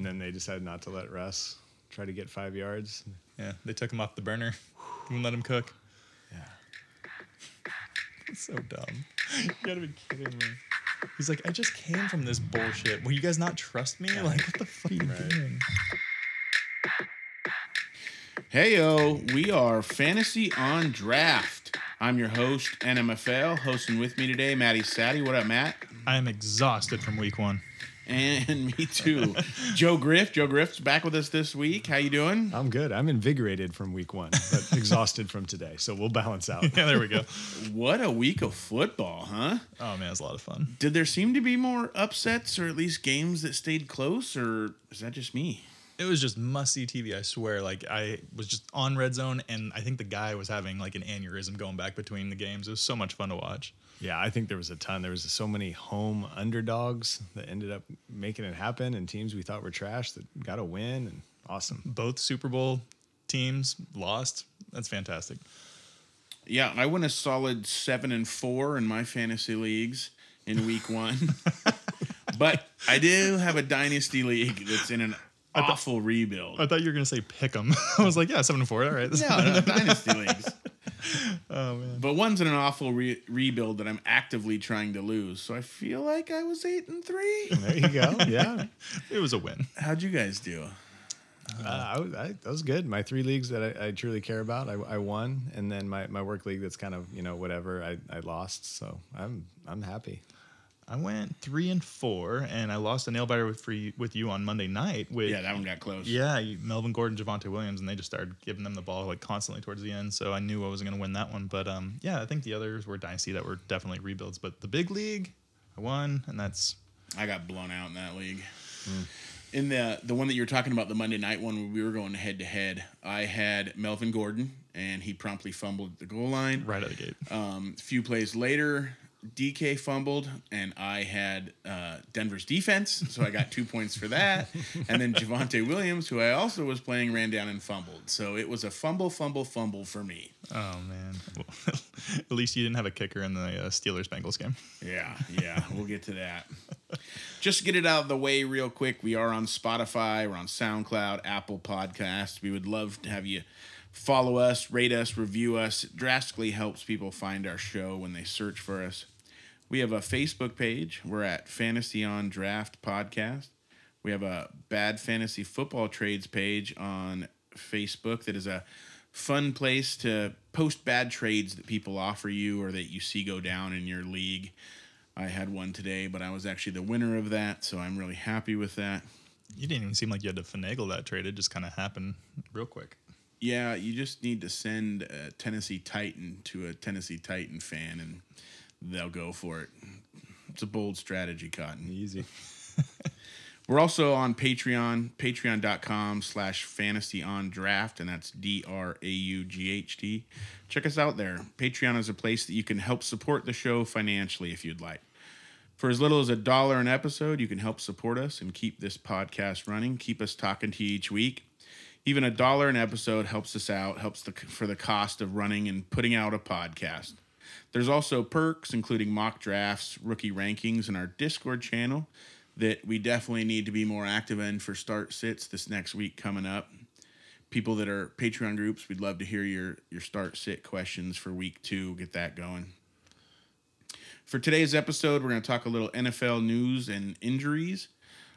and then they decided not to let Russ try to get five yards. Yeah, they took him off the burner. Wouldn't let him cook. Yeah. It's so dumb. You gotta be kidding me. He's like, I just came from this bullshit. Will you guys not trust me? Like, what the fuck are you Right. doing? Hey yo, we are Fantasy on Draught. I'm your host, NMFL. Hosting with me today, Matty Saddy. What up, Matt? I am exhausted from week one. And me too. Joe Griff. Joe Griff's back with us this week. How you doing? I'm good. I'm invigorated from week one, but exhausted from today. So we'll balance out. Yeah, there we go. What a week of football, huh? Oh man, it's a lot of fun. Did there seem to be more upsets or at least games that stayed close, or is that just me? It was just must see TV. I swear. Like I was just on red zone, and I think the guy was having like an aneurysm going back between the games. It was so much fun to watch. Yeah, I think there was a ton. There was so many home underdogs that ended up making it happen, and teams we thought were trash that got a win, and awesome. Both Super Bowl teams lost. That's fantastic. Yeah, I went a solid seven and four in my fantasy leagues in week one. but I do have a dynasty league that's in an awful rebuild. I thought you were gonna say pick 'em. I was like, yeah, seven and four. All right. No, no, dynasty leagues. Oh man. But one's in an awful re- rebuild that I'm actively trying to lose. So I feel like I was eight and three. There you go. Yeah, It was a win. How'd you guys do? uh, I, was- I, that was good. My three leagues that I, I truly care about, I, I won, and then my, my work league that's kind of you know whatever, I, I lost. So I'm I'm happy. I went three and four, and I lost a nail biter with for you, with you on Monday night. With Yeah, that one got close. yeah, you- Melvin Gordon, Javonte Williams, and they just started giving them the ball like constantly towards the end. So I knew I wasn't going to win that one. But um, yeah, I think the others were dynasty that were definitely rebuilds. But the big league, I won, and that's I got blown out in that league. In the the one that you were talking about, the Monday night one, where we were going head to head, I had Melvin Gordon, and he promptly fumbled the goal line. right out of the gate. Um, a few plays later, DK fumbled, and I had uh, Denver's defense, so I got two points for that. And then Javonte Williams, who I also was playing, ran down and fumbled. So it was a fumble, fumble, fumble for me. Oh man. Well, at least you didn't have a kicker in the uh, Steelers Bengals game. Yeah, yeah, we'll get to that. Just get it out of the way real quick, we are on Spotify, we're on SoundCloud, Apple Podcasts. We would love to have you follow us, rate us, review us. It drastically helps people find our show when they search for us. We have a Facebook page. We're at Fantasy on Draught Podcast. We have a Bad Fantasy Football Trades page on Facebook that is a fun place to post bad trades that people offer you or that you see go down in your league. I had one today, but I was actually the winner of that, so I'm really happy with that. You didn't even seem like you had to finagle that trade. It just kind of happened real quick. Yeah, you just need to send a Tennessee Titan to a Tennessee Titan fan and they'll go for it. It's a bold strategy, Cotton. Easy. We're also on Patreon, patreon.com slash fantasy on draught, and that's D R A U G H T. Check us out there. Patreon is a place that you can help support the show financially if you'd like. For as little as a dollar an episode, you can help support us and keep this podcast running, keep us talking to you each week. Even a dollar an episode helps us out, helps the, for the cost of running and putting out a podcast. There's also perks, including mock drafts, rookie rankings, and our Discord channel that we definitely need to be more active in for start sits this next week coming up. People that are Patreon groups, we'd love to hear your your start sit questions for week two. Get that going. For today's episode, we're going to talk a little NFL news and injuries.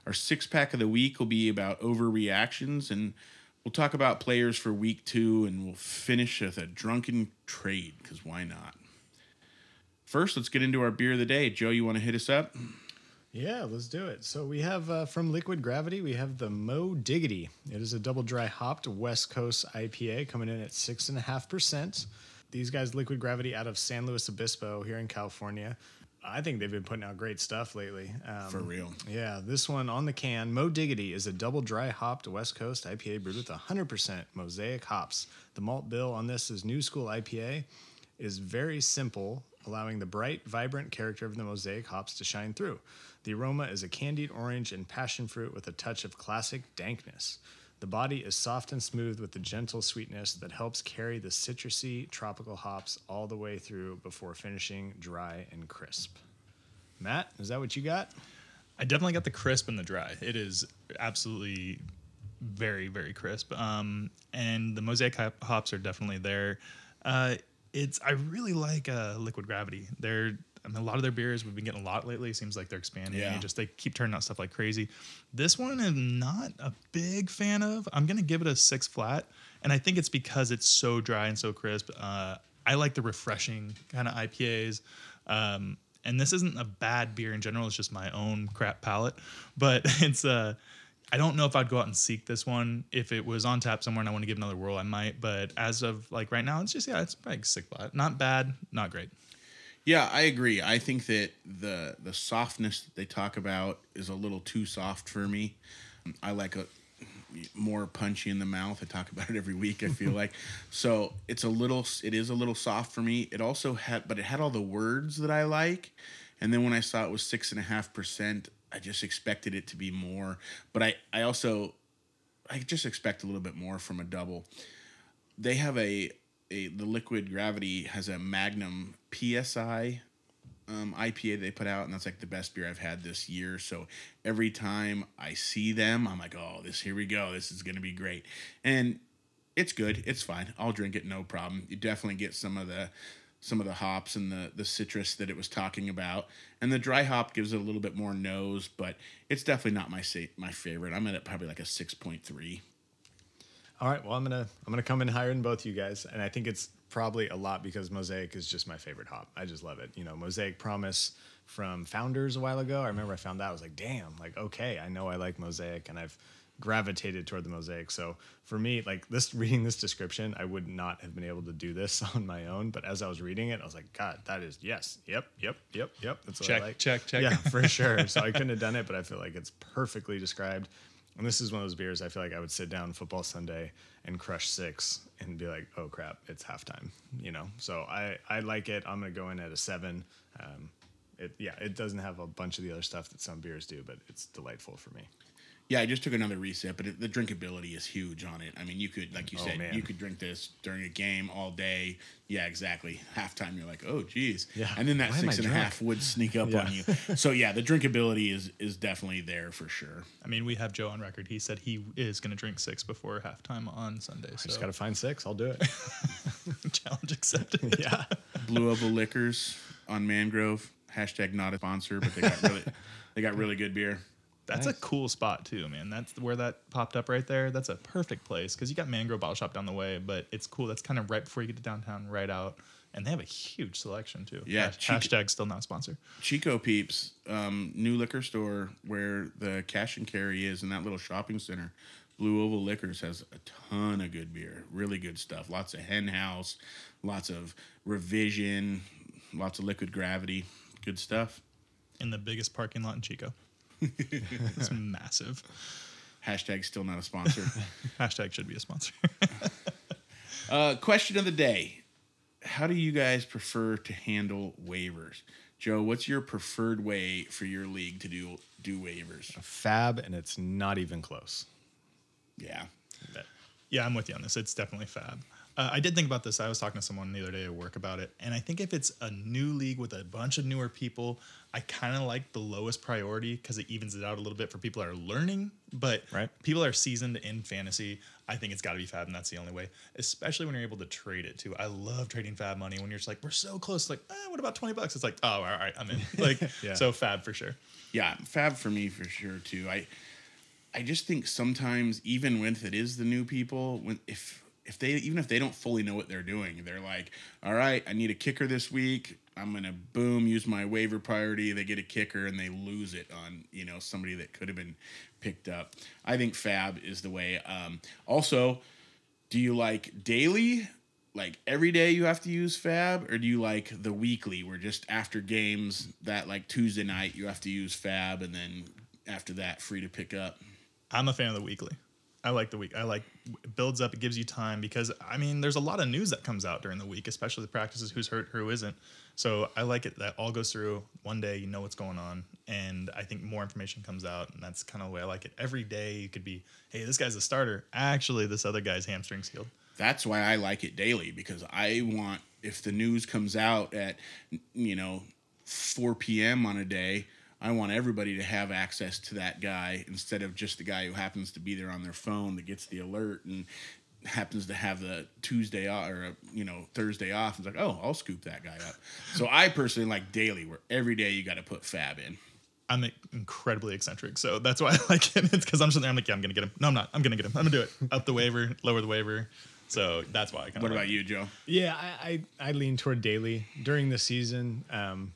Our six pack of the week will be about overreactions, and we'll talk about players for week two, and we'll finish with a drunken trade because why not? First, let's get into our beer of the day. Joe, you want to hit us up? Yeah, let's do it. So we have uh, from Liquid Gravity, we have the Mo Diggity. It is a double dry hopped West Coast IPA coming in at six and a half percent. These guys, Liquid Gravity, out of San Luis Obispo here in California. I think they've been putting out great stuff lately. Um, For real. Yeah, this one on the can, Mo Diggity is a double dry hopped West Coast IPA brewed with 100% mosaic hops. The malt bill on this is New School IPA is very simple, allowing the bright, vibrant character of the mosaic hops to shine through. The aroma is a candied orange and passion fruit with a touch of classic dankness. The body is soft and smooth with the gentle sweetness that helps carry the citrusy tropical hops all the way through before finishing dry and crisp. Matt, is that what you got? I definitely got the crisp and the dry. It is absolutely very very crisp. Um, and the mosaic hop- hops are definitely there. Uh, it's I really like uh, Liquid Gravity. They're I mean, a lot of their beers we've been getting a lot lately. It seems like they're expanding. Yeah. And just they keep turning out stuff like crazy. This one I'm not a big fan of. I'm gonna give it a six flat, and I think it's because it's so dry and so crisp. Uh, I like the refreshing kind of IPAs. Um, and this isn't a bad beer in general. It's just my own crap palate. But it's uh, I don't know if I'd go out and seek this one. If it was on tap somewhere and I want to give another whirl, I might. But as of like right now, it's just yeah, it's like six flat. Not bad, not great. Yeah, I agree. I think that the the softness that they talk about is a little too soft for me. I like a more punchy in the mouth. I talk about it every week. I feel like so it's a little. It is a little soft for me. It also had, but it had all the words that I like. And then when I saw it was six and a half percent, I just expected it to be more. But I I also I just expect a little bit more from a double. They have a a the liquid gravity has a Magnum PSI um, IPA they put out, and that's like the best beer I've had this year. So every time I see them, I'm like, oh, this here we go. This is gonna be great, and it's good. It's fine. I'll drink it, no problem. You definitely get some of the some of the hops and the the citrus that it was talking about, and the dry hop gives it a little bit more nose, but it's definitely not my sa- my favorite. I'm at probably like a six point three. All right, well I'm gonna I'm gonna come in higher than both you guys, and I think it's probably a lot because Mosaic is just my favorite hop. I just love it. You know, Mosaic Promise from Founders a while ago. I remember I found that I was like, damn, like okay, I know I like Mosaic, and I've gravitated toward the Mosaic. So for me, like this reading this description, I would not have been able to do this on my own. But as I was reading it, I was like, God, that is yes, yep, yep, yep, yep. That's what Check, I like. check, check. Yeah, for sure. So I couldn't have done it, but I feel like it's perfectly described. And this is one of those beers I feel like I would sit down football Sunday and crush six and be like, oh crap, it's halftime, you know? So I, I like it. I'm going to go in at a seven. Um, it, yeah, it doesn't have a bunch of the other stuff that some beers do, but it's delightful for me. Yeah, I just took another reset, but it, the drinkability is huge on it. I mean, you could, like you Oh, said, man. you could drink this during a game all day. Yeah, exactly. Halftime, you're like, oh, geez. Yeah. And then that Why am six and a half would sneak up Yeah. on you. So yeah, the drinkability is is definitely there for sure. I mean, we have Joe on record. He said he is going to drink six before halftime on Sunday. I So just got to find six. I'll do it. challenge accepted. yeah. Blue Oval Liquors on Mangrove. Hashtag not a sponsor, but they got really they got really good beer. That's Nice. a cool spot too, man. That's where that popped up right there. That's a perfect place because you got Mangrove Bottle Shop down the way, but it's cool. That's kind of right before you get to downtown, right out, and they have a huge selection too. Yeah, Hash- cheap- hashtag still not sponsor. Chico Peeps, um, new liquor store where the cash and carry is in that little shopping center. Blue Oval Liquors has a ton of good beer, really good stuff. Lots of Hen House, lots of Revision, lots of Liquid Gravity, good stuff. in the biggest parking lot in Chico. it's massive. Hashtag still not a sponsor. Hashtag should be a sponsor. uh, question of the day: How do you guys prefer to handle waivers? Joe, what's your preferred way for your league to do do waivers? Fab, and it's not even close. Yeah, yeah, I'm with you on this. It's definitely fab. Uh, I did think about this. I was talking to someone the other day at work about it, and I think if it's a new league with a bunch of newer people, I kind of like the lowest priority because it evens it out a little bit for people that are learning. But Right. people are seasoned in fantasy. I think it's got to be fab, and that's the only way. Especially when you're able to trade it too. I love trading fab money when you're just like, we're so close. Like, eh, what about twenty bucks? It's like, oh, all right, I'm in. Like, Yeah. so fab for sure. yeah, Fab for me for sure too. I I just think sometimes even with it is the new people when if if they even if they don't fully know what they're doing, they're like, all right, I need a kicker this week. I'm gonna boom use my waiver priority. They get a kicker and they lose it on you know somebody that could have been picked up. I think Fab is the way. Um, also, do you like daily? Like every day you have to use Fab, or do you like the weekly, where just after games that like Tuesday night you have to use Fab, and then after that free to pick up? I'm a fan of the weekly. I like the week. I like it builds up. It gives you time because I mean, there's a lot of news that comes out during the week, especially the practices, who's hurt, who isn't. So I like it that all goes through one day. You know what's going on, and I think more information comes out, and that's kind of the way I like it. Every day you could be, hey, this guy's a starter. Actually, this other guy's hamstring's healed. That's why I like it daily because I want if the news comes out at you know 4 p.m. on a day, I want everybody to have access to that guy instead of just the guy who happens to be there on their phone that gets the alert and happens to have the Tuesday off or you know Thursday off. It's like, oh, I'll scoop that guy up. So I personally like daily, where every day you got to put Fab in. I'm incredibly eccentric, so that's why I like it. It's because I'm just there. I'm like, yeah, I'm gonna get him. No, I'm not. I'm gonna get him. I'm gonna do it. Up the waiver, lower the waiver. So that's why I kind of. What about you, Joe? Yeah, I, I, I lean toward daily during the season. Um,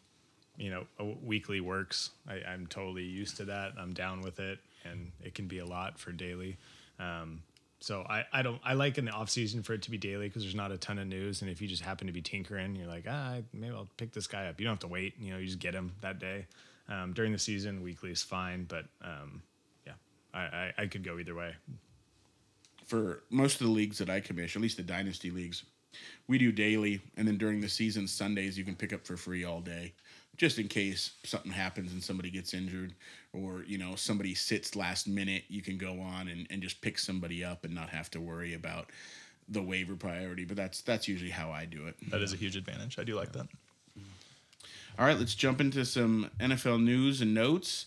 you know, weekly works. I, I'm totally used to that. I'm down with it, and it can be a lot for daily. Um, so I, I don't I like in the off season for it to be daily because there's not a ton of news, and if you just happen to be tinkering, you're like, ah, maybe I'll pick this guy up. You don't have to wait. You know, you just get him that day. Um, during the season, weekly is fine, but um, yeah, I, I, I could go either way. For most of the leagues that I commission, at least the dynasty leagues, we do daily, and then during the season, Sundays you can pick up for free all day, just in case something happens and somebody gets injured, or you know somebody sits last minute. You can go on and, and just pick somebody up and not have to worry about the waiver priority. But that's that's usually how I do it. That is a huge advantage. I do like that. All right, let's jump into some NFL news and notes.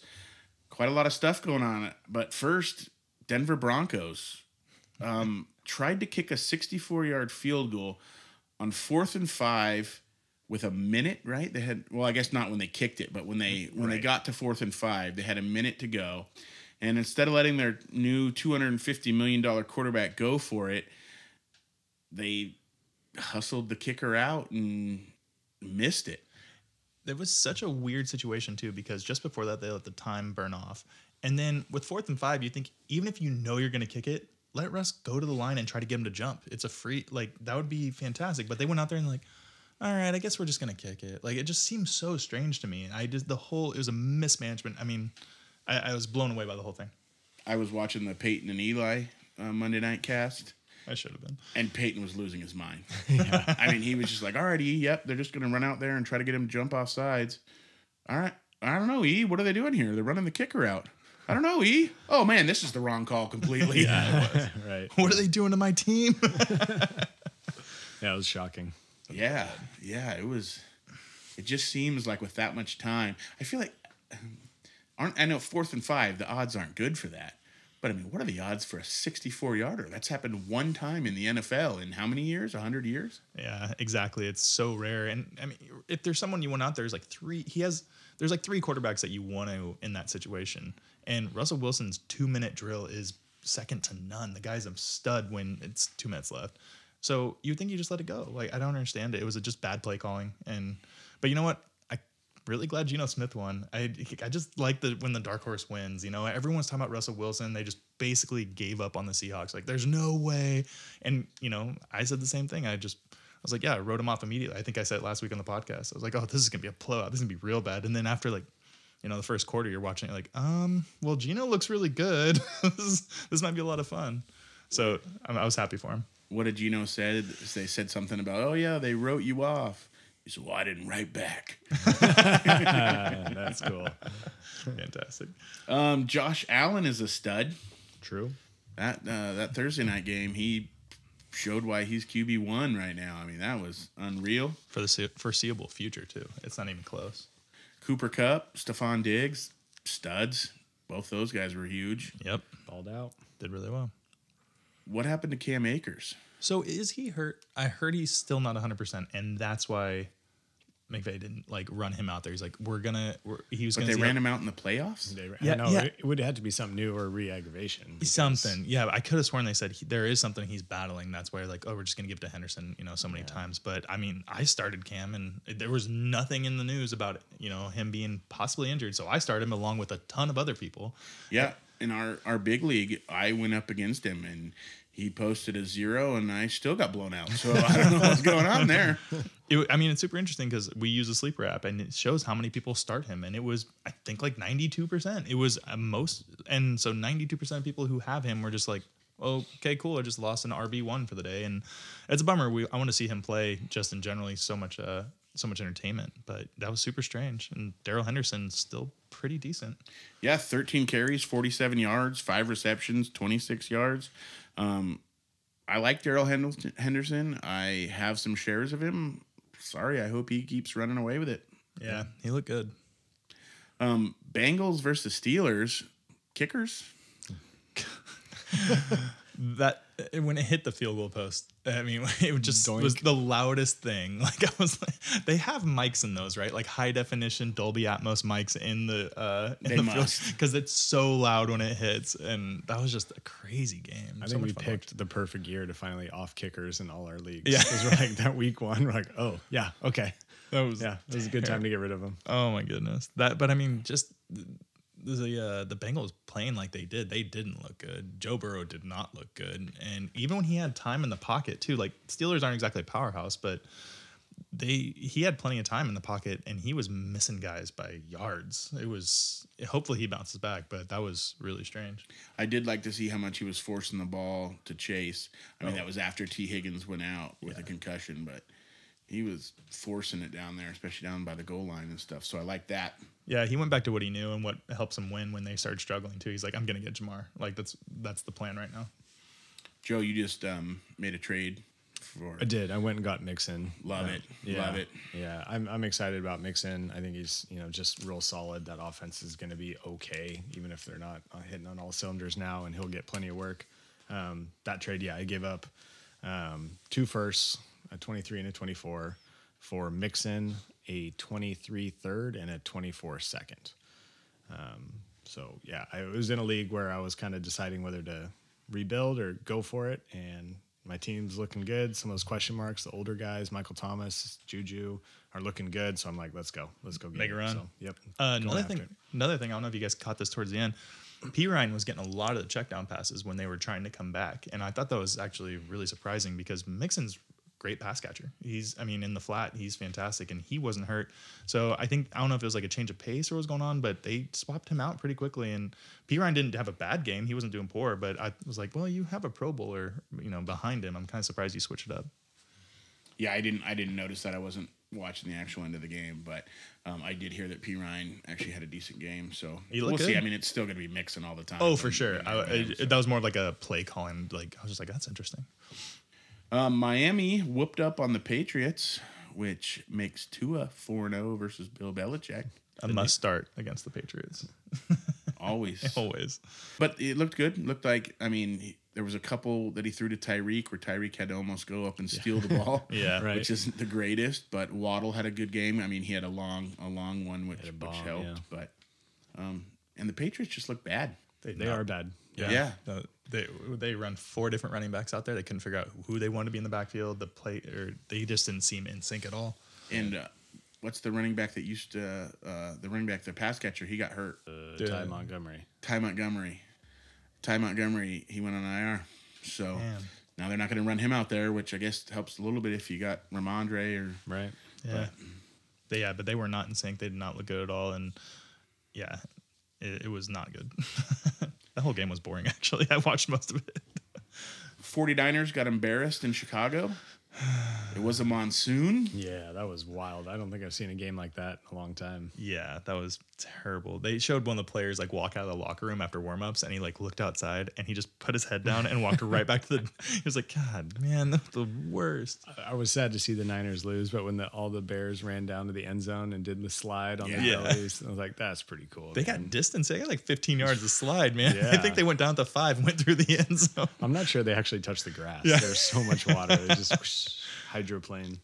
Quite a lot of stuff going on. But first, Denver Broncos um, tried to kick a 64 yard field goal on fourth and five with a minute, right? They had well, I guess not when they kicked it, but when they when they got to fourth and five, they had a minute to go. And instead of letting their new $250 million quarterback go for it, they hustled the kicker out and missed it. It was such a weird situation too because just before that they let the time burn off, and then with fourth and five, you think even if you know you're going to kick it, let Russ go to the line and try to get him to jump. It's a free like that would be fantastic. But they went out there and like, all right, I guess we're just going to kick it. Like it just seems so strange to me. I just the whole it was a mismanagement. I mean, I, I was blown away by the whole thing. I was watching the Peyton and Eli uh, Monday night cast, I should have been. and Peyton was losing his mind. yeah. I mean, he was just like, "All right, E, yep, they're just going to run out there and try to get him to jump off sides." All right, I don't know, E, what are they doing here? They're running the kicker out. I don't know, E. Oh man, this is the wrong call completely. yeah, right. What are they doing to my team? Yeah, it was shocking. Yeah, yeah, it was. It just seems like with that much time, I feel like aren't I know fourth and five, the odds aren't good for that. But I mean, what are the odds for a 64 yarder? That's happened one time in the NFL in how many years? 100 years? Yeah, exactly. It's so rare. And I mean, if there's someone you want out there, there's like three. He has. There's like three quarterbacks that you want to in that situation. And Russell Wilson's two minute drill is second to none. The guy's a stud when it's two minutes left. So you think you just let it go? Like I don't understand it. It was just bad play calling. And but you know what? I really glad Geno Smith won. I I just like the when the dark horse wins. You know, everyone's talking about Russell Wilson. They just basically gave up on the Seahawks. Like there's no way. And you know, I said the same thing. I just I was like, yeah, I wrote him off immediately. I think I said it last week on the podcast. I was like, oh, this is gonna be a blowout. This is gonna be real bad. And then after like, you know, the first quarter, you're watching it like, um, well, Geno looks really good. this, is- this might be a lot of fun. So I was happy for him. What did Geno said? They said something about, oh yeah, they wrote you off. He said, well, I didn't write back. That's cool. Fantastic. Um, Josh Allen is a stud. True. That uh, that Thursday night game, he showed why he's QB one right now. I mean, that was unreal. For the foreseeable future too. It's not even close. Cooper Kupp, Stefon Diggs, studs. Both those guys were huge. Yep. Balled out. Did really well. What happened to Cam Akers? So is he hurt? I heard he's still not 100%, and that's why McVay didn't like run him out there. He's like, we're gonna. We're, he was But gonna they ran him out in the playoffs. They, Yeah, yeah, no, yeah. it would have had to be something new or re-aggravation. something. Yeah, I could have sworn they said he, there is something he's battling. That's why like, oh, we're just gonna give it to Henderson. You know, so many times. But I mean, I started Cam, and there was nothing in the news about you know him being possibly injured. So I started him along with a ton of other people. Yeah, in our our big league, I went up against him and he posted a zero, and I still got blown out. So I don't know what's going on there. It, I mean, it's super interesting because we use a sleeper app and it shows how many people start him. And it was, I think, like 92%. It was uh, most, and so 92% of people who have him were just like, okay, cool. I just lost an RB1 for the day. And it's a bummer. We, I want to see him play just in generally so much, uh, so much entertainment, but that was super strange. And Daryl Henderson's still pretty decent. Yeah, 13 carries, 47 yards, five receptions, 26 yards. Um, I like Daryl Henderson-. I have some shares of him. Sorry, I hope he keeps running away with it. Yeah, he looked good. Um, Bengals versus Steelers. Kickers. that when it hit the field goal post, I mean, it just Doink. was the loudest thing. Like I was like, they have mics in those, right? Like high definition Dolby Atmos mics in the uh in They the must. because it's so loud when it hits, and that was just a crazy game. I So think we fun to watch. picked the perfect year to finally off kickers in all our leagues. Yeah. Because we're like that week one, we're like, oh yeah, okay. That was Yeah, it was a good time to get rid of them. Oh my goodness. That but I mean just the uh, the Bengals playing like they did, they didn't look good. Joe Burrow did not look good, and even when he had time in the pocket too, like Steelers aren't exactly a powerhouse, but they he had plenty of time in the pocket, and he was missing guys by yards. It was hopefully he bounces back, but that was really strange. I did like to see how much he was forcing the ball to chase. I mean, that was after Tee Higgins went out with a concussion, but he was forcing it down there, especially down by the goal line and stuff. So I like that. Yeah, he went back to what he knew and what helps him win when they start struggling too. He's like, I'm gonna get Ja'Marr. Like that's that's the plan right now. Joe, you just um, made a trade for. I did. I went and got Mixon. Love Uh, it. Yeah, Love it. Yeah, I'm I'm excited about Mixon. I think he's you know just real solid. That offense is going to be okay, even if they're not uh, hitting on all cylinders now, and he'll get plenty of work. Um, that trade, yeah, I gave up um, two firsts, a 23 and a 24, for Mixon, a 23 third, and a 24 second. Um, so yeah, I was in a league where I was kind of deciding whether to rebuild or go for it, and my team's looking good. Some of those question marks, the older guys, Michael Thomas, Juju, are looking good. So I'm like, let's go, let's go get Make a run. So, yep. Uh, another thing, it. another thing. I don't know if you guys caught this towards the end. Perine was getting a lot of the check down passes when they were trying to come back, and I thought that was actually really surprising because Mixon's great pass catcher. He's, I mean, in the flat, he's fantastic, and he wasn't hurt. So I think I don't know if it was like a change of pace or what was going on, but they swapped him out pretty quickly. And Perine didn't have a bad game; he wasn't doing poor. But I was like, well, you have a Pro Bowler, you know, behind him. I'm kind of surprised you switched it up. Yeah, I didn't. I didn't notice that. I wasn't watching the actual end of the game, but um, I did hear that Perine actually had a decent game. So we'll looked see. I mean, it's still going to be Mixon all the time. Oh, for sure. I, you're I- so. that was more like a play calling. Like I was just like, that's interesting. Um, Miami whooped up on the Patriots, which makes Tua 4 0 versus Bill Belichick. A must start against the Patriots. Always. Always. But it looked good. It looked like, I mean, he, there was a couple that he threw to Tyreek where Tyreek had to almost go up and steal the ball. Yeah. Right. Which isn't the greatest, but Waddle had a good game. I mean, he had a long, a long one, which, a which helped. yeah. But, um, and the Patriots just looked bad. They they are bad. Yeah. Uh, they they run four different running backs out there. They couldn't figure out who they wanted to be in the backfield. The play or they just didn't seem in sync at all. And uh, what's the running back that used to, uh, the running back, the pass catcher, he got hurt. Uh, Ty Montgomery. Ty Montgomery. Ty Montgomery, he went on IR. So Man. now they're not going to run him out there, which I guess helps a little bit if you got Rhamondre or Right. Yeah. They, yeah, but they were not in sync. They did not look good at all. And yeah, it, it was not good. the whole game was boring. Actually, I watched most of it. 49ers got embarrassed in Chicago. It was a monsoon. Yeah, that was wild. I don't think I've seen a game like that in a long time. Yeah, that was terrible. They showed one of the players like walk out of the locker room after warmups, and he like looked outside and he just put his head down and walked right back to the. He was like, "God, man, that's the worst." I was sad to see the Niners lose, but when the, all the Bears ran down to the end zone and did the slide on their Yeah. bellies, I was like, "That's pretty cool." They man. got distance. They got like 15 yards of slide, man. I think they went down to five, and went through the end zone. I'm not sure they actually touched the grass. Yeah. There's so much water. It just whoosh, hydroplane.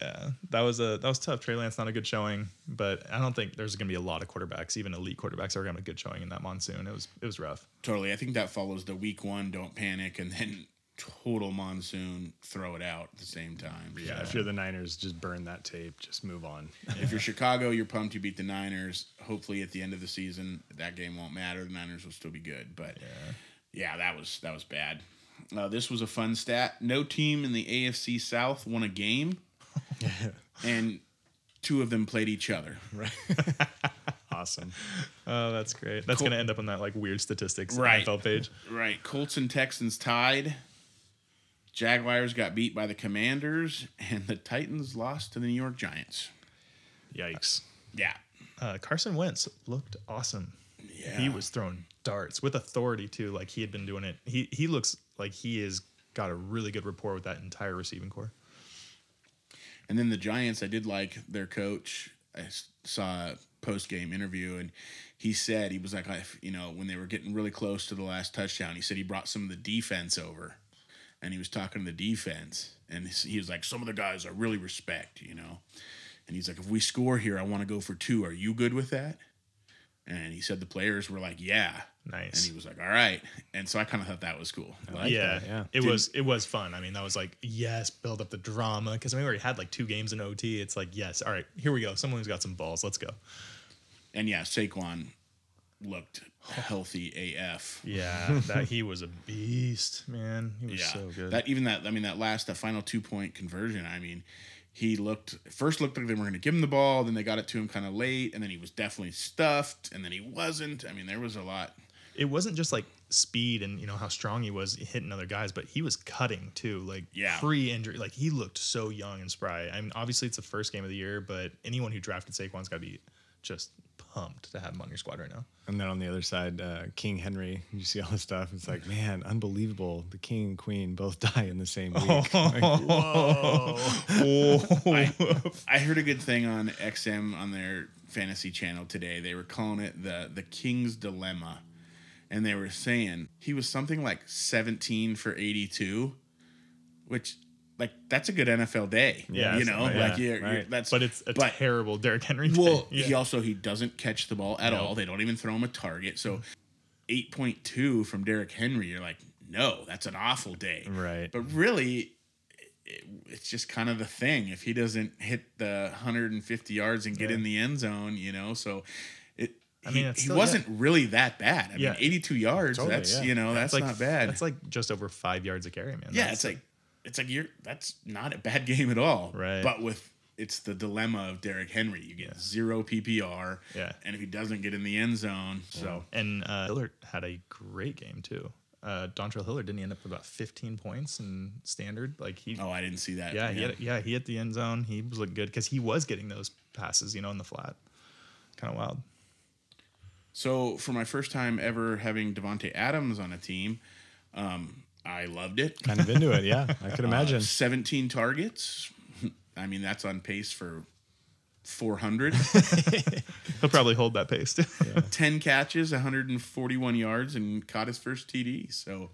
Yeah, that was a that was tough. Trey Lance not a good showing, but I don't think there's going to be a lot of quarterbacks, even elite quarterbacks, are going to have a good showing in that monsoon. It was it was rough. Totally. I think that follows the week one, don't panic, and then total monsoon, throw it out at the same time. Yeah, So if you're the Niners, just burn that tape. Just move on. if you're Chicago, you're pumped you beat the Niners. Hopefully at the end of the season, that game won't matter. The Niners will still be good. But yeah, that was that was bad. Uh, this was a fun stat. No team in the AFC South won a game, and two of them played each other. Right. awesome. Oh, that's great. That's Cool. going to end up on that like weird statistics Right. NFL page. Right. Colts and Texans tied. Jaguars got beat by the Commanders, and the Titans lost to the New York Giants. Yikes. Yeah. Uh, Carson Wentz looked awesome. Yeah. He was throwing darts with authority too, like he had been doing it. He he looks like he has got a really good rapport with that entire receiving corps. And then the Giants, I did like their coach. I saw a post game interview, and he said he was like, I, you know, when they were getting really close to the last touchdown, he said he brought some of the defense over, and he was talking to the defense, and he was like, some of the guys I really respect, you know, and he's like, if we score here, I want to go for two. Are you good with that? And he said the players were like, yeah. Nice. And he was like, all right. And so I kind of thought that was cool. like yeah, that, yeah. It Did- was it was fun. I mean, that was like yes, build up the drama because I mean, we already had like two games in OT. It's like yes, all right, here we go. Someone who's got some balls. Let's go. And yeah, Saquon looked healthy AF. Yeah, that he was a beast, man. He was Yeah, so good. That even that I mean that last that final two point conversion. I mean, he looked first looked like they were going to give him the ball, then they got it to him kind of late, and then he was definitely stuffed, and then he wasn't. I mean, there was a lot. it wasn't just like speed and you know how strong he was hitting other guys, but he was cutting too, like Yeah. pre injury. Like he looked so young and spry. I mean, obviously it's the first game of the year, but anyone who drafted Saquon's got to be just pumped to have him on your squad right now. And then on the other side, uh, King Henry. You see all this stuff. It's like, man, unbelievable. The king and queen both die in the same week. Like, whoa. I, I heard a good thing on XM on their fantasy channel today. They were calling it the the King's Dilemma, and they were saying he was something like 17 for 82, which like that's a good NFL day. Yeah, you know, yeah, like you're, you're, that's but it's a but- terrible Derrick Henry. Well, thing. he also he doesn't catch the ball at all. They don't even throw him a target. So, mm-hmm. eight point two from Derrick Henry. You're like, no, that's an awful day. Right. But really, it, it's just kind of the thing. If he doesn't hit the 150 yards and get Yeah. in the end zone, you know, so it. I he, mean, it's he still- wasn't really that bad. I Yeah. mean, 82 yards. Totally, that's yeah. you know that's, like not bad. That's like just over five yards a carry, man. yeah, That's it's like it's like you're that's not a bad game at all. Right. But with it's the dilemma of Derrick Henry. You get zero PPR. Yeah. And if he doesn't get in the end zone, so And uh, Hilliard had a great game too. Uh, Dontrell Hilliard didn't he end up with about 15 points in standard. Like he, oh, I didn't see that. yeah, he had, yeah, he hit the end zone. He was looking good because he was getting those passes, you know, in the flat. Kind of wild. So for my first time ever having Davante Adams on a team, um, I loved it. kind of into it. Yeah, I could Uh, imagine. 17 targets. I mean, that's on pace for 400. He'll probably hold that pace too. 10 catches, 141 yards, and caught his first TD. So,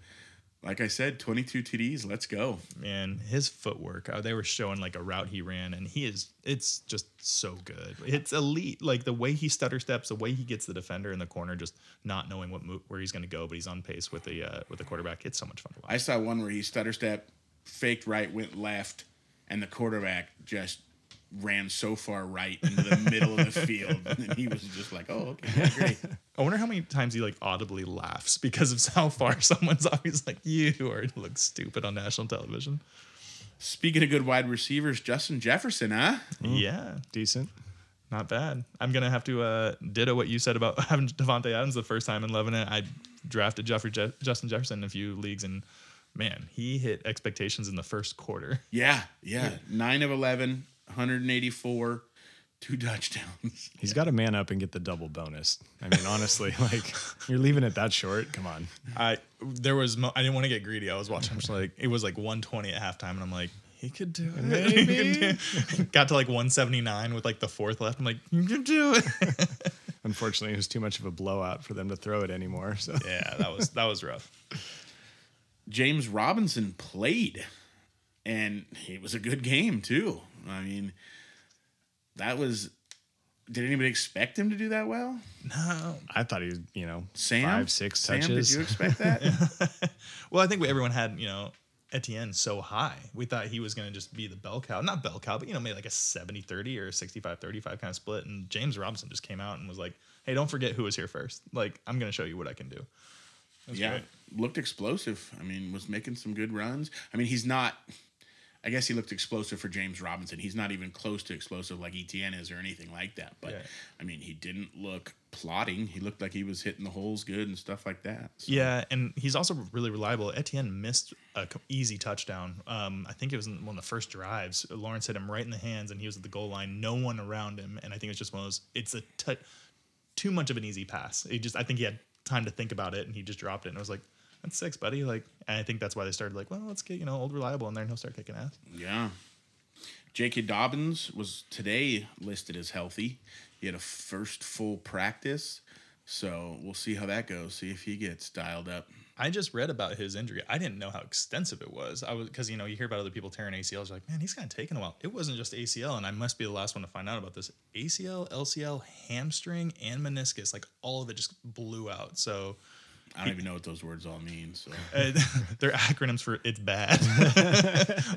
like I said, 22 TDs. Let's go. Man, his footwork. Uh, they were showing like a route he ran, and he is. It's just so good. It's elite. Like the way he stutter steps, the way he gets the defender in the corner, just not knowing what move, where he's going to go, but he's on pace with the uh, with the quarterback. It's so much fun to watch. I saw one where he stutter step, faked right, went left, and the quarterback just ran so far right into the middle of the field. And he was just like, oh, okay, yeah, great. I wonder how many times he like audibly laughs because of how far someone's always like, "You are look stupid on national television." Speaking of good wide receivers, Justin Jefferson, huh? Yeah, Decent. not bad. I'm gonna have to uh, ditto what you said about having Davante Adams the first time and loving it. I drafted Jeffrey Je- Justin Jefferson in a few leagues, and man, he hit expectations in the first quarter. Yeah, yeah. Nine of 11, 184, two touchdowns. He's got to man up and get the double bonus. I mean, honestly, like you're leaving it that short. Come on. I there was mo- I didn't want to get greedy. I was watching. I'm like it was like 120 at halftime, and I'm like. He could do it. He could do- Got to like 179 with like the fourth left. I'm like, you can do it. Unfortunately, it was too much of a blowout for them to throw it anymore. So yeah, that was that was rough. James Robinson played, and it was a good game, too. I mean, that was. Did anybody expect him to do that well? No, I thought he was, you know, Sam? five, six Sam, touches. did you expect that? Well, I think we, everyone had, you know, Etienne so high. We thought he was going to just be the bell cow. Not bell cow, but, you know, maybe like a 70 30 or 65 35 kind of split. And James Robinson just came out and was like, hey, don't forget who was here first. Like, I'm going to show you what I can do. That's yeah, great. looked explosive. I mean, was making some good runs. I mean, he's not. I guess he looked explosive for James Robinson. He's not even close to explosive like Etienne is or anything like that. But Yeah. I mean, he didn't look plotting. He looked like he was hitting the holes good and stuff like that. So, Yeah, and he's also really reliable. Etienne missed a easy touchdown. Um, I think it was in one of the first drives. Lawrence hit him right in the hands, and he was at the goal line. No one around him, and I think it's just one of those. It's a t- too much of an easy pass. He just, I think he had time to think about it, and he just dropped it. And I was like, "That's six, buddy." Like, and I think that's why they started like, "Well, let's get you know old reliable in there, and he'll start kicking ass." Yeah. J.K. Dobbins was today listed as healthy. He had a first full practice, so we'll see how that goes. See if he gets dialed up. I just read about his injury. I didn't know how extensive it was. I was because you know you hear about other people tearing ACLs. Like, man, he's kind of taken a while. It wasn't just ACL, and I must be the last one to find out about this. ACL, LCL, hamstring, and meniscus, like all of it just blew out. So I don't even know what those words all mean. So uh, they're acronyms for "it's bad,"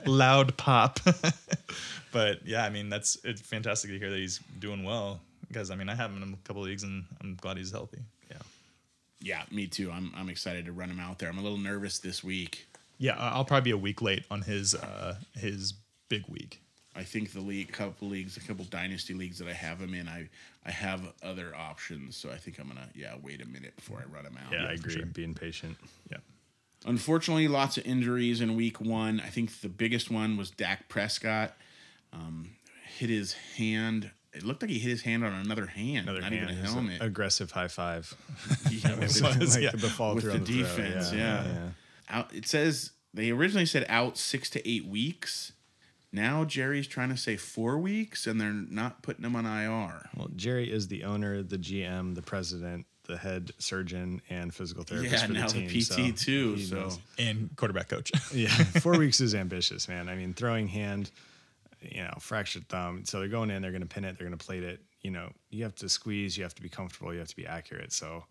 loud pop. but yeah, I mean that's it's fantastic to hear that he's doing well because I mean I have him in a couple of leagues and I'm glad he's healthy. Yeah. yeah, me too. I'm I'm excited to run him out there. I'm a little nervous this week. Yeah, I'll probably be a week late on his uh, his big week. I think the league, couple leagues, a couple dynasty leagues that I have him in, I I have other options. So I think I'm gonna yeah wait a minute before I run him out. Yeah, I agree. sure. Being patient. Yeah. Unfortunately, lots of injuries in week one. I think the biggest one was Dak Prescott. Um, hit his hand. It looked like he hit his hand on another hand, Another not hand, even a is helmet. aggressive high five. Yeah, It with, was, like yeah. the follow with through the on throw, defense, yeah. out, it says they originally said out six to eight weeks. Now Jerry's trying to say four weeks, and they're not putting him on IR. Well, Jerry is the owner, the GM, the president, the head surgeon, and physical therapist Yeah, for now the the team. PT so too, so- knows. And quarterback coach. yeah, four weeks is ambitious, man. I mean, throwing hand, you know, fractured thumb. So they're going in, they're going to pin it, they're going to plate it. You know, you have to squeeze, you have to be comfortable, you have to be accurate. So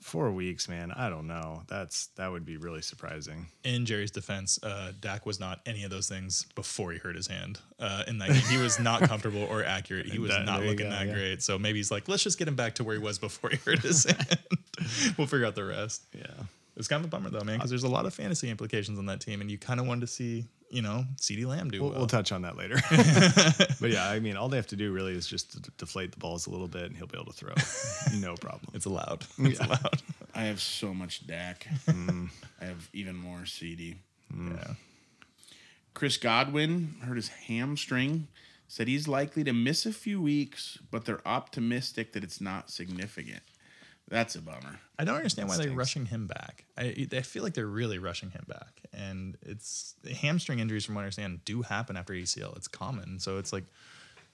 four weeks, man. I don't know. That's that would be really surprising. in Jerry's defense, uh, Dak was not any of those things before he hurt his hand. Uh, in that game, he was not comfortable or accurate. He was That- not looking go, that yeah. great. So maybe he's like, let's just get him back to where he was before he hurt his hand. we'll figure out the rest. Yeah. It's kind of a bummer though, man, because there's a lot of fantasy implications on that team, and you kind of wanted to see, you know, CeeDee Lamb do We'll, well. we'll touch on that later. but yeah, I mean, all they have to do really is just to deflate the balls a little bit, and he'll be able to throw. no problem. it's allowed. It's Yeah. allowed. I have so much Dak. Mm. I have even more CeeDee. Yeah. Chris Godwin hurt his hamstring. Said he's likely to miss a few weeks, but they're optimistic that it's not significant. That's a bummer. I don't understand why they're stinks. rushing him back. I, I feel like they're really rushing him back, and it's hamstring injuries, from what I understand, do happen after ACL. It's common, so it's like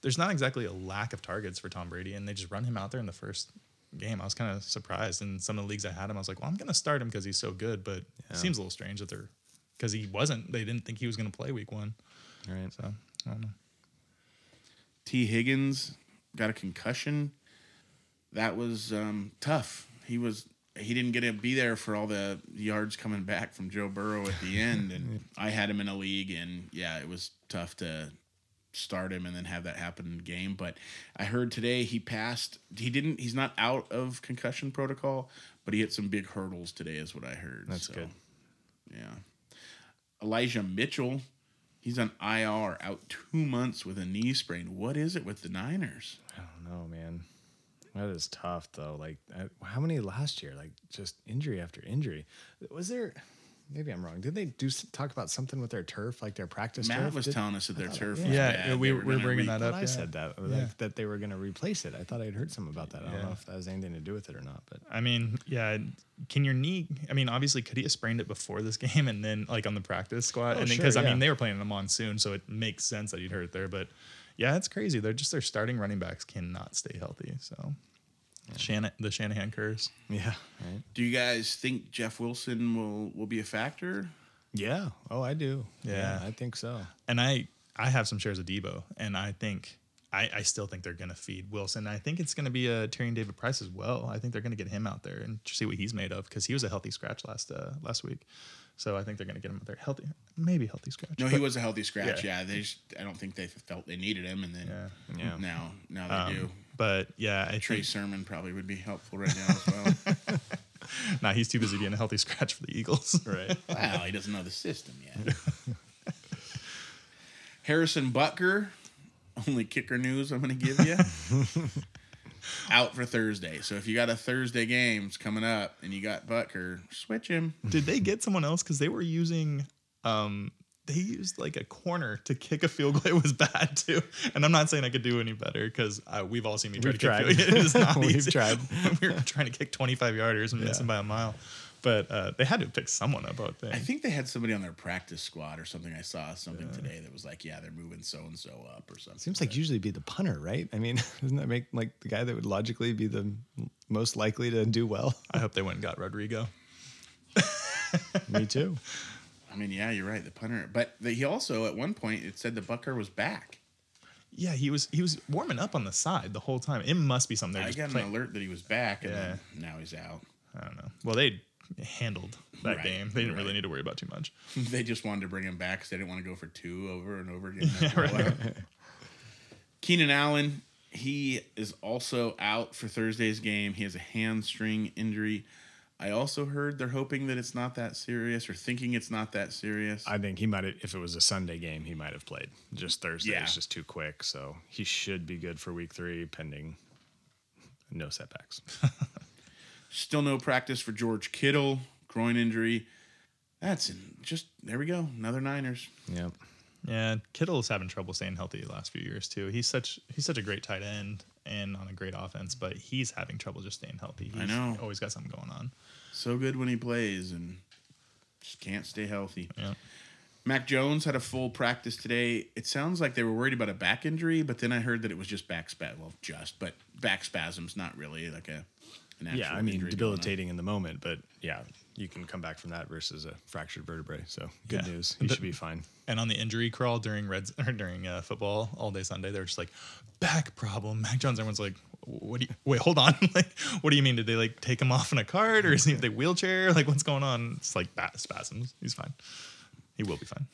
there's not exactly a lack of targets for Tom Brady, and they just run him out there in the first game. I was kind of surprised. In some of the leagues I had him, I was like, well, I'm going to start him because he's so good, but it seems a little strange that they're because he wasn't. They didn't think he was going to play week one, All right. so I don't know. Tee Higgins got a concussion. That was um, tough. He was he didn't get to be there for all the yards coming back from Joe Burrow at the end, and I had him in a league, and yeah, it was tough to start him and then have that happen in the game. But I heard today he passed. He didn't. He's not out of concussion protocol, but he hit some big hurdles today, is what I heard. That's So, good. Yeah. Elijah Mitchell, he's on IR, out two months with a knee sprain. What is it with the Niners? I don't know, man. That is tough, though. Like, uh, how many last year? Like, just injury after injury. Was there? Maybe I'm wrong. Did they do talk about something with their turf, like their practice Matt turf? was Did- telling us that their turf yeah. was Yeah, yeah, we- we were gonna bringing re- that up. thought I yeah. said that, like, Yeah. that they were going to replace it. I thought I'd heard something about that. I don't know if that has anything to do with it or not, but I mean, yeah. Can your knee? I mean, obviously, could he have sprained it before this game and then like on the practice squad? Oh, and sure, because I mean, they were playing in a monsoon, so it makes sense that he'd hurt there. But yeah, it's crazy. They're just their starting running backs cannot stay healthy. So Shannon, the Shanahan curse. yeah, right. Do you guys think Jeff Wilson will will be a factor? Yeah. Oh, I do. Yeah. I think so. And I I have some shares of Deebo, and I think. I, I still think they're going to feed Wilson. I think it's going to be a Tyrion Davis-Price as well. I think they're going to get him out there and see what he's made of because he was a healthy scratch last uh, last week. So I think they're going to get him out there healthy, maybe healthy scratch. No, he was a healthy scratch. Yeah. Yeah, they just I don't think they felt they needed him, and then Yeah. Yeah. now now they Um, do. But yeah, I Trey think Sermon probably would be helpful right now as well. nah, he's too busy being a healthy scratch for the Eagles. Right. wow, he doesn't know the system yet. Harrison Butker, only kicker news I'm going to give you. Out for Thursday. So if you got a Thursday games coming up and you got Butker, switch him. Did they get someone else? Because they were using, um, they used like a corner to kick a field goal. It was bad too. And I'm not saying I could do any better because uh, we've all seen me try We've to tried. kick field. It is not We've easy. tried. we were trying to kick 25 yarders and Yeah. missing by a mile. But uh, they had to pick someone up. I would think. I think they had somebody on their practice squad or something. I saw something today that was like, yeah, they're moving so and so up or something. Seems like usually be the punter, right? I mean, doesn't that make like the guy that would logically be the most likely to do well? I hope they went and got Rodrigo. Me too. I mean, yeah, you're right, the punter. But the, he also at one point it said the Butker was back. Yeah, he was he was warming up on the side the whole time. It must be something they're I just got playing. an alert that he was back, and then now he's out. I don't know. Well, they handled that Right, game. They didn't really need to worry about too much. they just wanted to bring him back because they didn't want to go for two over and over again. Keenan Allen, he is also out for Thursday's game. He has a hamstring injury. I also heard they're hoping that it's not that serious or thinking it's not that serious. I think he might have, if it was a Sunday game, he might have played. Just Thursday Yeah. is just too quick. So he should be good for week three, pending no setbacks. Still no practice for George Kittle, groin injury. That's in, just there we go. Another Niners. yep. Yeah, Kittle's having trouble staying healthy the last few years too. He's such he's such a great tight end and on a great offense, but he's having trouble just staying healthy. He's I know. Always got something going on. So good when he plays and just can't stay healthy. Yeah. Mac Jones had a full practice today. It sounds like they were worried about a back injury, but then I heard that it was just back spasm. Well, just, but back spasms, not really like a an actual Yeah, I mean, injury going on. debilitating in the moment, but yeah, you can come back from that versus a fractured vertebrae. So good Yeah. news. He should be fine. And on the injury crawl during Reds or during uh, football all day Sunday, they're just like back problem. Mac Jones. Everyone's like, what do you wait? Hold on. like, what do you mean? Did they like take him off in a cart or is he in a wheelchair? Like, what's going on? It's like bat spasms. He's fine. He will be fine.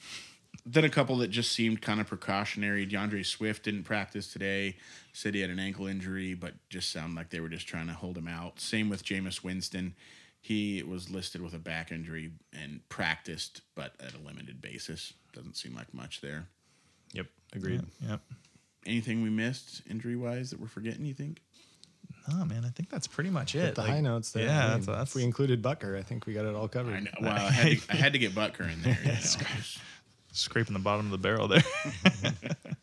Then a couple that just seemed kind of precautionary. DeAndre Swift didn't practice today. Said he had an ankle injury, but just sounded like they were just trying to hold him out. Same with Jameis Winston. He was listed with a back injury and practiced, but at a limited basis. Doesn't seem like much there. Yep. Agreed. Yep. Anything we missed injury wise that we're forgetting? You think? Oh man, I think that's pretty much it. The Like, high notes there. Yeah, I mean, that's, that's if we included Butker, I think we got it all covered. I know. Well, I had to, I had to get Butker in there. You know, just- scraping the bottom of the barrel there.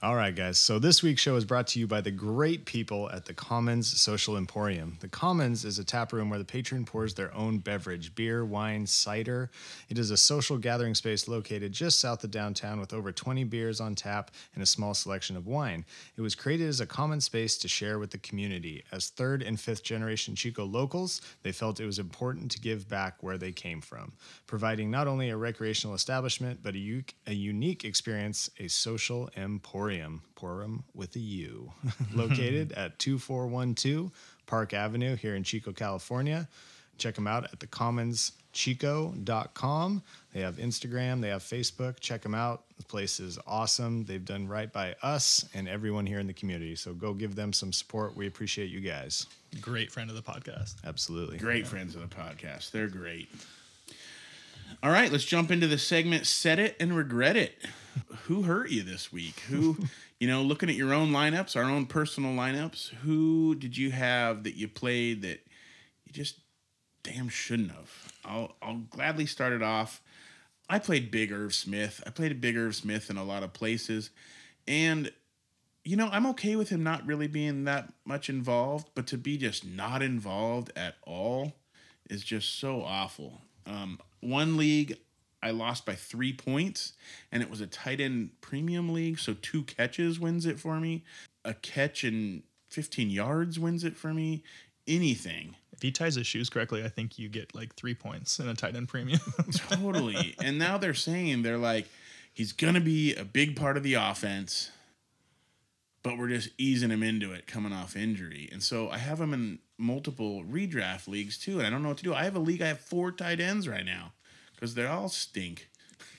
All right, guys. So this week's show is brought to you by the great people at the Commons Social Emporium. The Commons is a tap room where the patron pours their own beverage beer, wine, cider. It is a social gathering space located just south of downtown with over 20 beers on tap and a small selection of wine. It was created as a common space to share with the community. As third and fifth generation Chico locals, they felt it was important to give back where they came from, providing not only a recreational establishment, but a, u- a unique experience, a social emporium, Porum with a U, located at 2412 Park Avenue here in Chico, California. Check them out at thecommonschico.com. They have Instagram, they have Facebook. Check them out. The place is awesome. They've done right by us and everyone here in the community. So go give them some support. We appreciate you guys. Great friend of the podcast. Absolutely. Great friends of the podcast. They're great. All right, let's jump into the segment Set It and Regret It. Who hurt you this week? Who, you know, looking at your own lineups, our own personal lineups, who did you have that you played that you just damn shouldn't have? I'll, I'll gladly start it off. I played Big Irv Smith. I played a Big Irv Smith in a lot of places. And you know, I'm okay with him not really being that much involved, but to be just not involved at all is just so awful. Um, one league, I lost by three points, and it was a tight end premium league, so two catches wins it for me. A catch and 15 yards wins it for me. Anything. If he ties his shoes correctly, I think you get like three points in a tight end premium. totally. and now they're saying they're like, he's gonna be a big part of the offense, but we're just easing him into it coming off injury. And so I have him in multiple redraft leagues too, and I don't know what to do. I have a league. I have four tight ends right now because they all stink.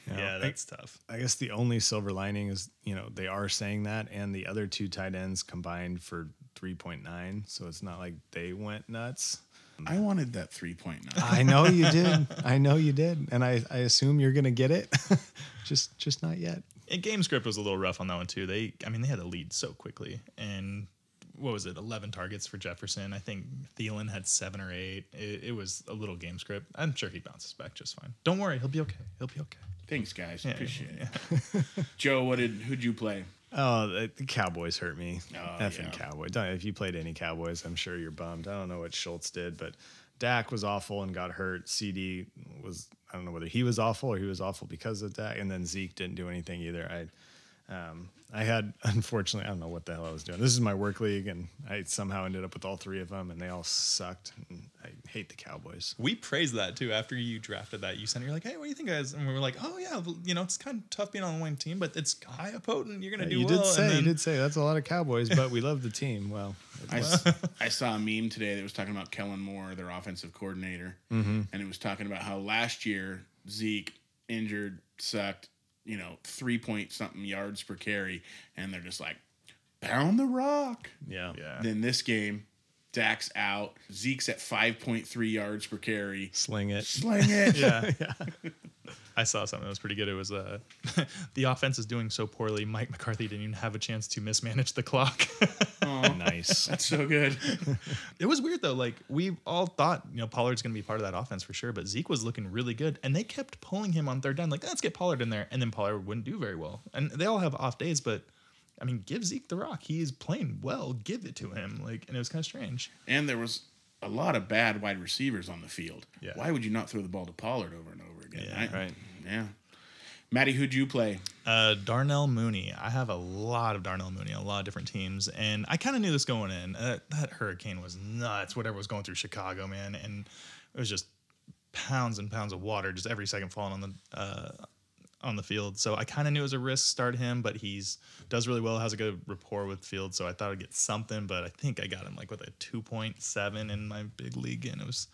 yeah, I- that's tough. I guess the only silver lining is, you know, they are saying that, and the other two tight ends combined for 3.9. So it's not like they went nuts. I wanted that three point nine. I know you did. I know you did. And I, I assume you're going to get it. just just not yet. And game script was a little rough on that one too. They, I mean, they had a lead so quickly, and what was it? Eleven targets for Jefferson. I think Thielen had seven or eight. It, it was a little game script. I'm sure he bounces back just fine. Don't worry, he'll be okay. He'll be okay. Thanks, guys. Yeah, Appreciate yeah. it. Joe, what did who'd you play? Oh, the, the Cowboys hurt me. Oh, Effing yeah. Cowboys. If you played any Cowboys, I'm sure you're bummed. I don't know what Schultz did, but Dak was awful and got hurt. CeeDee was I don't know whether he was awful or he was awful because of that. and then Zeke didn't do anything either. I um, I had unfortunately I don't know what the hell I was doing. This is my work league, and I somehow ended up with all three of them, and they all sucked. And I hate the Cowboys. We praised that too after you drafted that. You sent you're like, hey, what do you think, guys? And we were like, oh yeah, you know, it's kind of tough being on the winning team, but it's high potent. You're gonna do you well. did say and you did say that's a lot of Cowboys, but we love the team. Well, I, s- I saw a meme today that was talking about Kellen Moore, their offensive coordinator, mm-hmm. and it was talking about how last year Zeke injured, sucked, you know, three point something yards per carry, and they're just like, pound the rock. yeah, Yeah. Then this game, Dak's out, Zeke's at five point three yards per carry. sling it. Sling it. Yeah. I saw something that was pretty good. It was uh, the offense is doing so poorly. Mike McCarthy didn't even have a chance to mismanage the clock. nice. That's so good. it was weird though. Like we all thought, you know, Pollard's going to be part of that offense for sure. But Zeke was looking really good, and they kept pulling him on third down. Like let's get Pollard in there, and then Pollard wouldn't do very well. And they all have off days, but I mean, give Zeke the rock. He is playing well. Give it to him. Like, and it was kind of strange. And there was a lot of bad wide receivers on the field. Yeah. Why would you not throw the ball to Pollard over and over again? Yeah, I- right. Yeah. Maddie, who'd you play? Uh, Darnell Mooney. I have a lot of Darnell Mooney, a lot of different teams, and I kind of knew this going in. Uh, that hurricane was nuts. Whatever was going through Chicago, man, and it was just pounds and pounds of water just every second falling on the uh, on the field. So I kind of knew it was a risk start him, but he's does really well, has a good rapport with field. So I thought I'd get something, but I think I got him like with a two point seven in my big league, and it was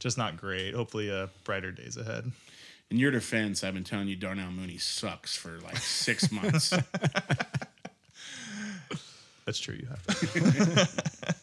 just not great. Hopefully, uh, brighter days ahead. In your defense, I've been telling you Darnell Mooney sucks for like six months. That's true. You have to.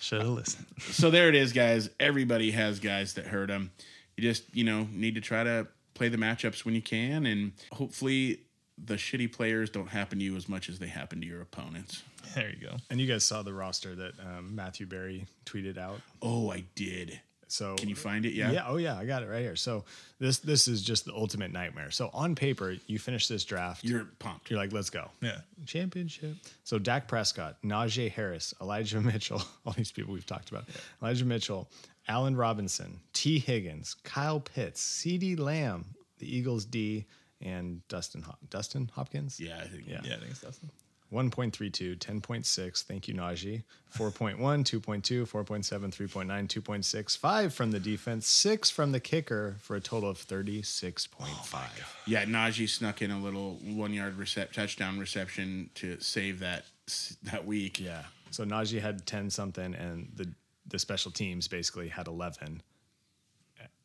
Should have listened. so there it is, guys. Everybody has guys that hurt them. You just, you know, need to try to play the matchups when you can, and hopefully the shitty players don't happen to you as much as they happen to your opponents. There you go. And you guys saw the roster that um, Matthew Berry tweeted out. Oh, I did. So Can you find it? Yeah. Yeah. Oh yeah, I got it right here. So this this is just the ultimate nightmare. So on paper, you finish this draft. You're pumped. you're like, let's go. Yeah. Championship. So Dak Prescott, Najee Harris, Elijah Mitchell, all these people we've talked about. Elijah Mitchell, Allen Robinson, Tee Higgins, Kyle Pitts, CeeDee Lamb, the Eagles D, and Dustin Hop- Dustin Hopkins. Yeah, I think. Yeah. Yeah, I think it's Dustin. 1.32, 10.6. Thank you, Najee. 4.1, 2.2, 4.7, 3.9, 2.6. 5 from the defense, 6 from the kicker for a total of 36.5. Yeah, Najee snuck in a little one yard recep- touchdown reception to save that that week. yeah. So Najee had 10 something, and the, the special teams basically had 11,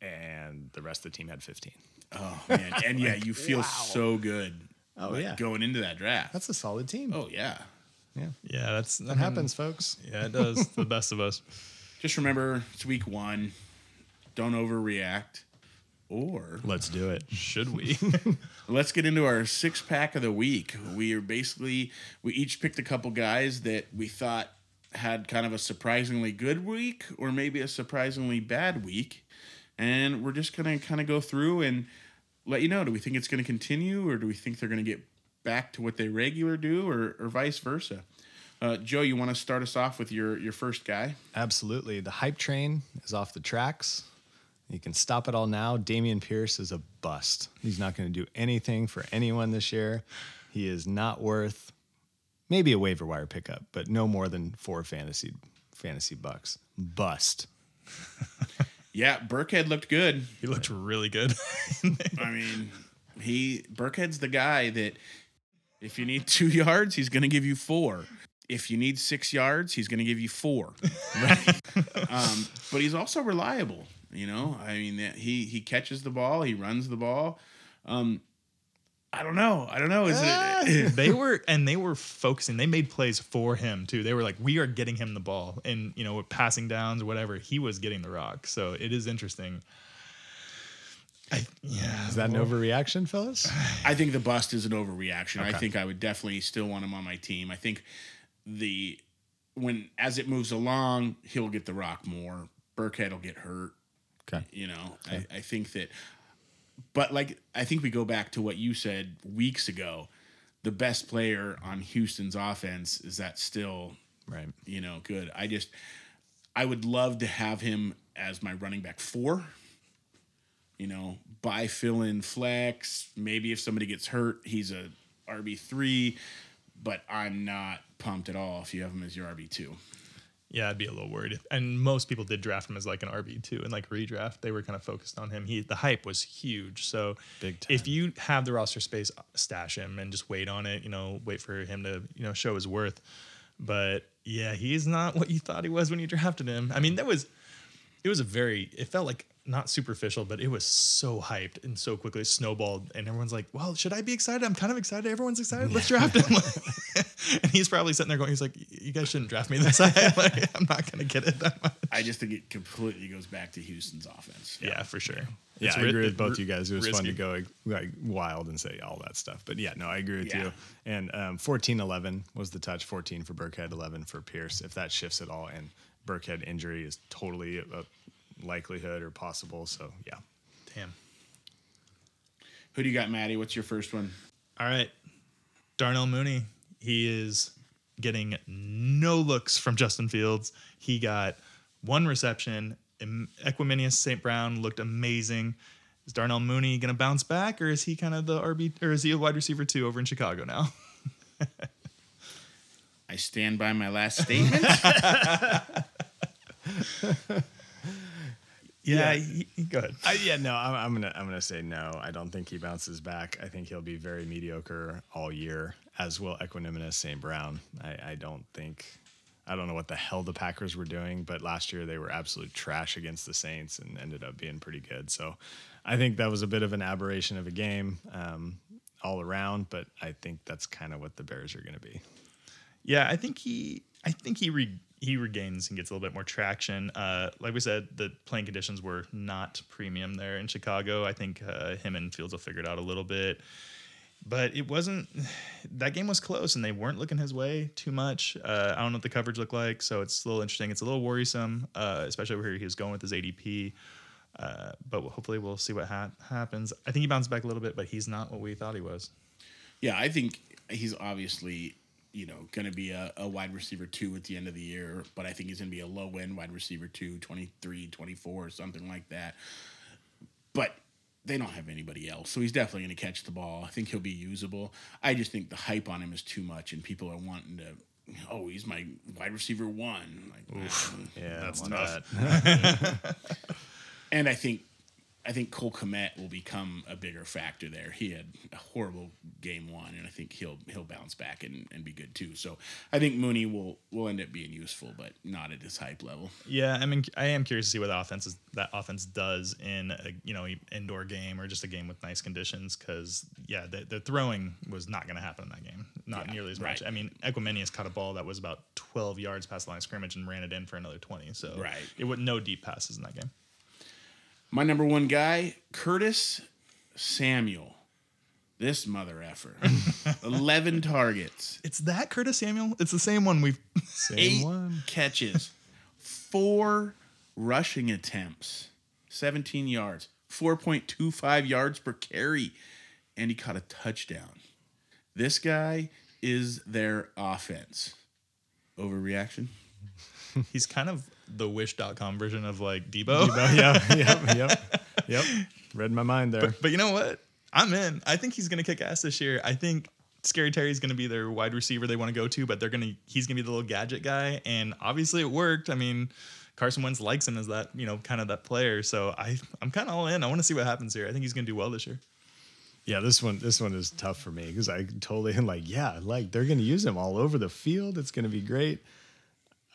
and the rest of the team had 15. Oh man, and yeah, you feel so good. Oh, like, yeah. going into that draft. That's a solid team. oh yeah. yeah. Yeah, that's That happens, folks. Yeah, it does. the best of us. Just remember, it's week one. Don't overreact. Or Let's do it. Should we? let's get into our six pack of the week. We are basically we each picked a couple guys that we thought had kind of a surprisingly good week or maybe a surprisingly bad week. And we're just gonna kind of go through and let you know. Do we think it's gonna continue or do we think they're gonna get back to what they regular do or, or vice versa? Uh, Joe, you want to start us off with your your first guy? Absolutely. The hype train is off the tracks. You can stop it all now. Dameon Pierce is a bust. He's not going to do anything for anyone this year. He is not worth maybe a waiver wire pickup, but no more than four fantasy fantasy bucks. Bust. Yeah, Burkhead looked good. he looked really good. I mean, he Burkhead's the guy that if you need two yards, he's going to give you four. If you need six yards, he's going to give you four. Right. um, but he's also reliable. You know, I mean, he he catches the ball, he runs the ball. Um, I don't know. I don't know. Is it? Ah. they were and they were focusing. They made plays for him too. They were like, we are getting him the ball, and you know, with passing downs or whatever, he was getting the rock. So it is interesting. I, yeah, Is that an overreaction, fellas? I think the bust is an overreaction. I think I would definitely still want him on my team. I think the when as it moves along, he'll get the rock more. Burkhead will get hurt. Okay. You know, I, I think that, but like, I think we go back to what you said weeks ago. The best player on Houston's offense is that still, Right. you know, good. I just, I would love to have him as my running back four. You know, by fill in flex. Maybe if somebody gets hurt, he's a RB three. But I'm not pumped at all if you have him as your RB two. Yeah, I'd be a little worried. And most people did draft him as like an RB two and like redraft. They were kind of focused on him. He the hype was huge. So Big time. if you have the roster space, uh, stash him and just wait on it. You know, wait for him to you know show his worth. But yeah, he's not what you thought he was when you drafted him. I mean, that was it was a very it felt like not superficial, but it was so hyped and so quickly snowballed, and everyone's like, "Well, should I be excited? I'm kind of excited. Everyone's excited. Let's draft him." and he's probably sitting there going, "He's like, you guys shouldn't draft me this high. like, I'm not gonna get it that much." I just think it completely goes back to Houston's offense. Yeah, for sure. Yeah, It's I ri- agree with it- both you guys. It was fun to go like, like wild and say all that stuff. But yeah, no, I agree with Yeah. you. And um, 14 11 was the touch, 14 for Burkhead, 11 for Pierce. If that shifts at all, and Burkhead injury is totally a, a likelihood or possible. So yeah. Damn. Who do you got, Maddie? What's your first one? All right. Darnell Mooney. He is getting no looks from Justin Fields. He got one reception. Em- Equanimeous St. Brown looked amazing. Is Darnell Mooney going to bounce back, or is he kind of the RB, or is he a wide receiver two over in Chicago now? I stand by my last statement. Yeah, Yeah. he- he- go ahead. I, yeah, no, I'm, I'm gonna I'm gonna say no. I don't think he bounces back. I think he'll be very mediocre all year, as will Equanimeous St. Brown. I, I don't think I don't know what the hell the Packers were doing, but last year they were absolute trash against the Saints and ended up being pretty good. So I think that was a bit of an aberration of a game um, all around, but I think that's kind of what the Bears are gonna be. Yeah, I think he I think he re, he regains and gets a little bit more traction. Uh, like we said, the playing conditions were not premium there in Chicago. I think uh, him and Fields will figure it out a little bit. But it wasn't that game was close and they weren't looking his way too much. Uh, I don't know what the coverage looked like, so it's a little interesting. It's a little worrisome, uh, especially where he was going with his ADP. Uh, but hopefully we'll see what ha- happens. I think he bounced back a little bit, but he's not what we thought he was. yeah, I think he's obviously, you know, going to be a, a wide receiver two at the end of the year, but I think he's going to be a low end wide receiver two, 23, 24, something like that. But they don't have anybody else. So he's definitely going to catch the ball. I think he'll be usable. I just think the hype on him is too much and people are wanting to, oh, he's my wide receiver one. Like, Yeah, That's I tough. that. And I think I think Cole Kmet will become a bigger factor there. He had a horrible game one, and I think he'll he'll bounce back and, and be good too. So I think Mooney will will end up being useful, but not at his hype level. Yeah, I mean, I am curious to see what the offense is, that offense does in a you know indoor game or just a game with nice conditions. Because yeah, the, the throwing was not going to happen in that game, not Yeah, nearly as much. right. I mean, Equanimeous caught a ball that was about 12 yards past the line of scrimmage and ran it in for another 20. So Right. it would no deep passes in that game. My number one guy, Curtis Samuel. This mother effer. Eleven targets, It's that Curtis Samuel. It's the same one we've. Same eight one. catches, four rushing attempts, 17 yards, 4.25 yards per carry, and he caught a touchdown. This guy is their offense. Overreaction? He's kind of the Wish.com version of like Deebo. Oh, yeah, yep, yep, yep. Read my mind there. But you know what? I'm in. I think he's going to kick ass this year. I think Scary Terry's going to be their wide receiver they want to go to, but they're going to he's going to be the little gadget guy and obviously it worked. I mean, Carson Wentz likes him as that, you know, kind of that player. So I I'm kind of all in. I want to see what happens here. I think he's going to do well this year. Yeah, this one this one is tough for me because I totally am like, yeah, like they're going to use him all over the field. It's going to be great.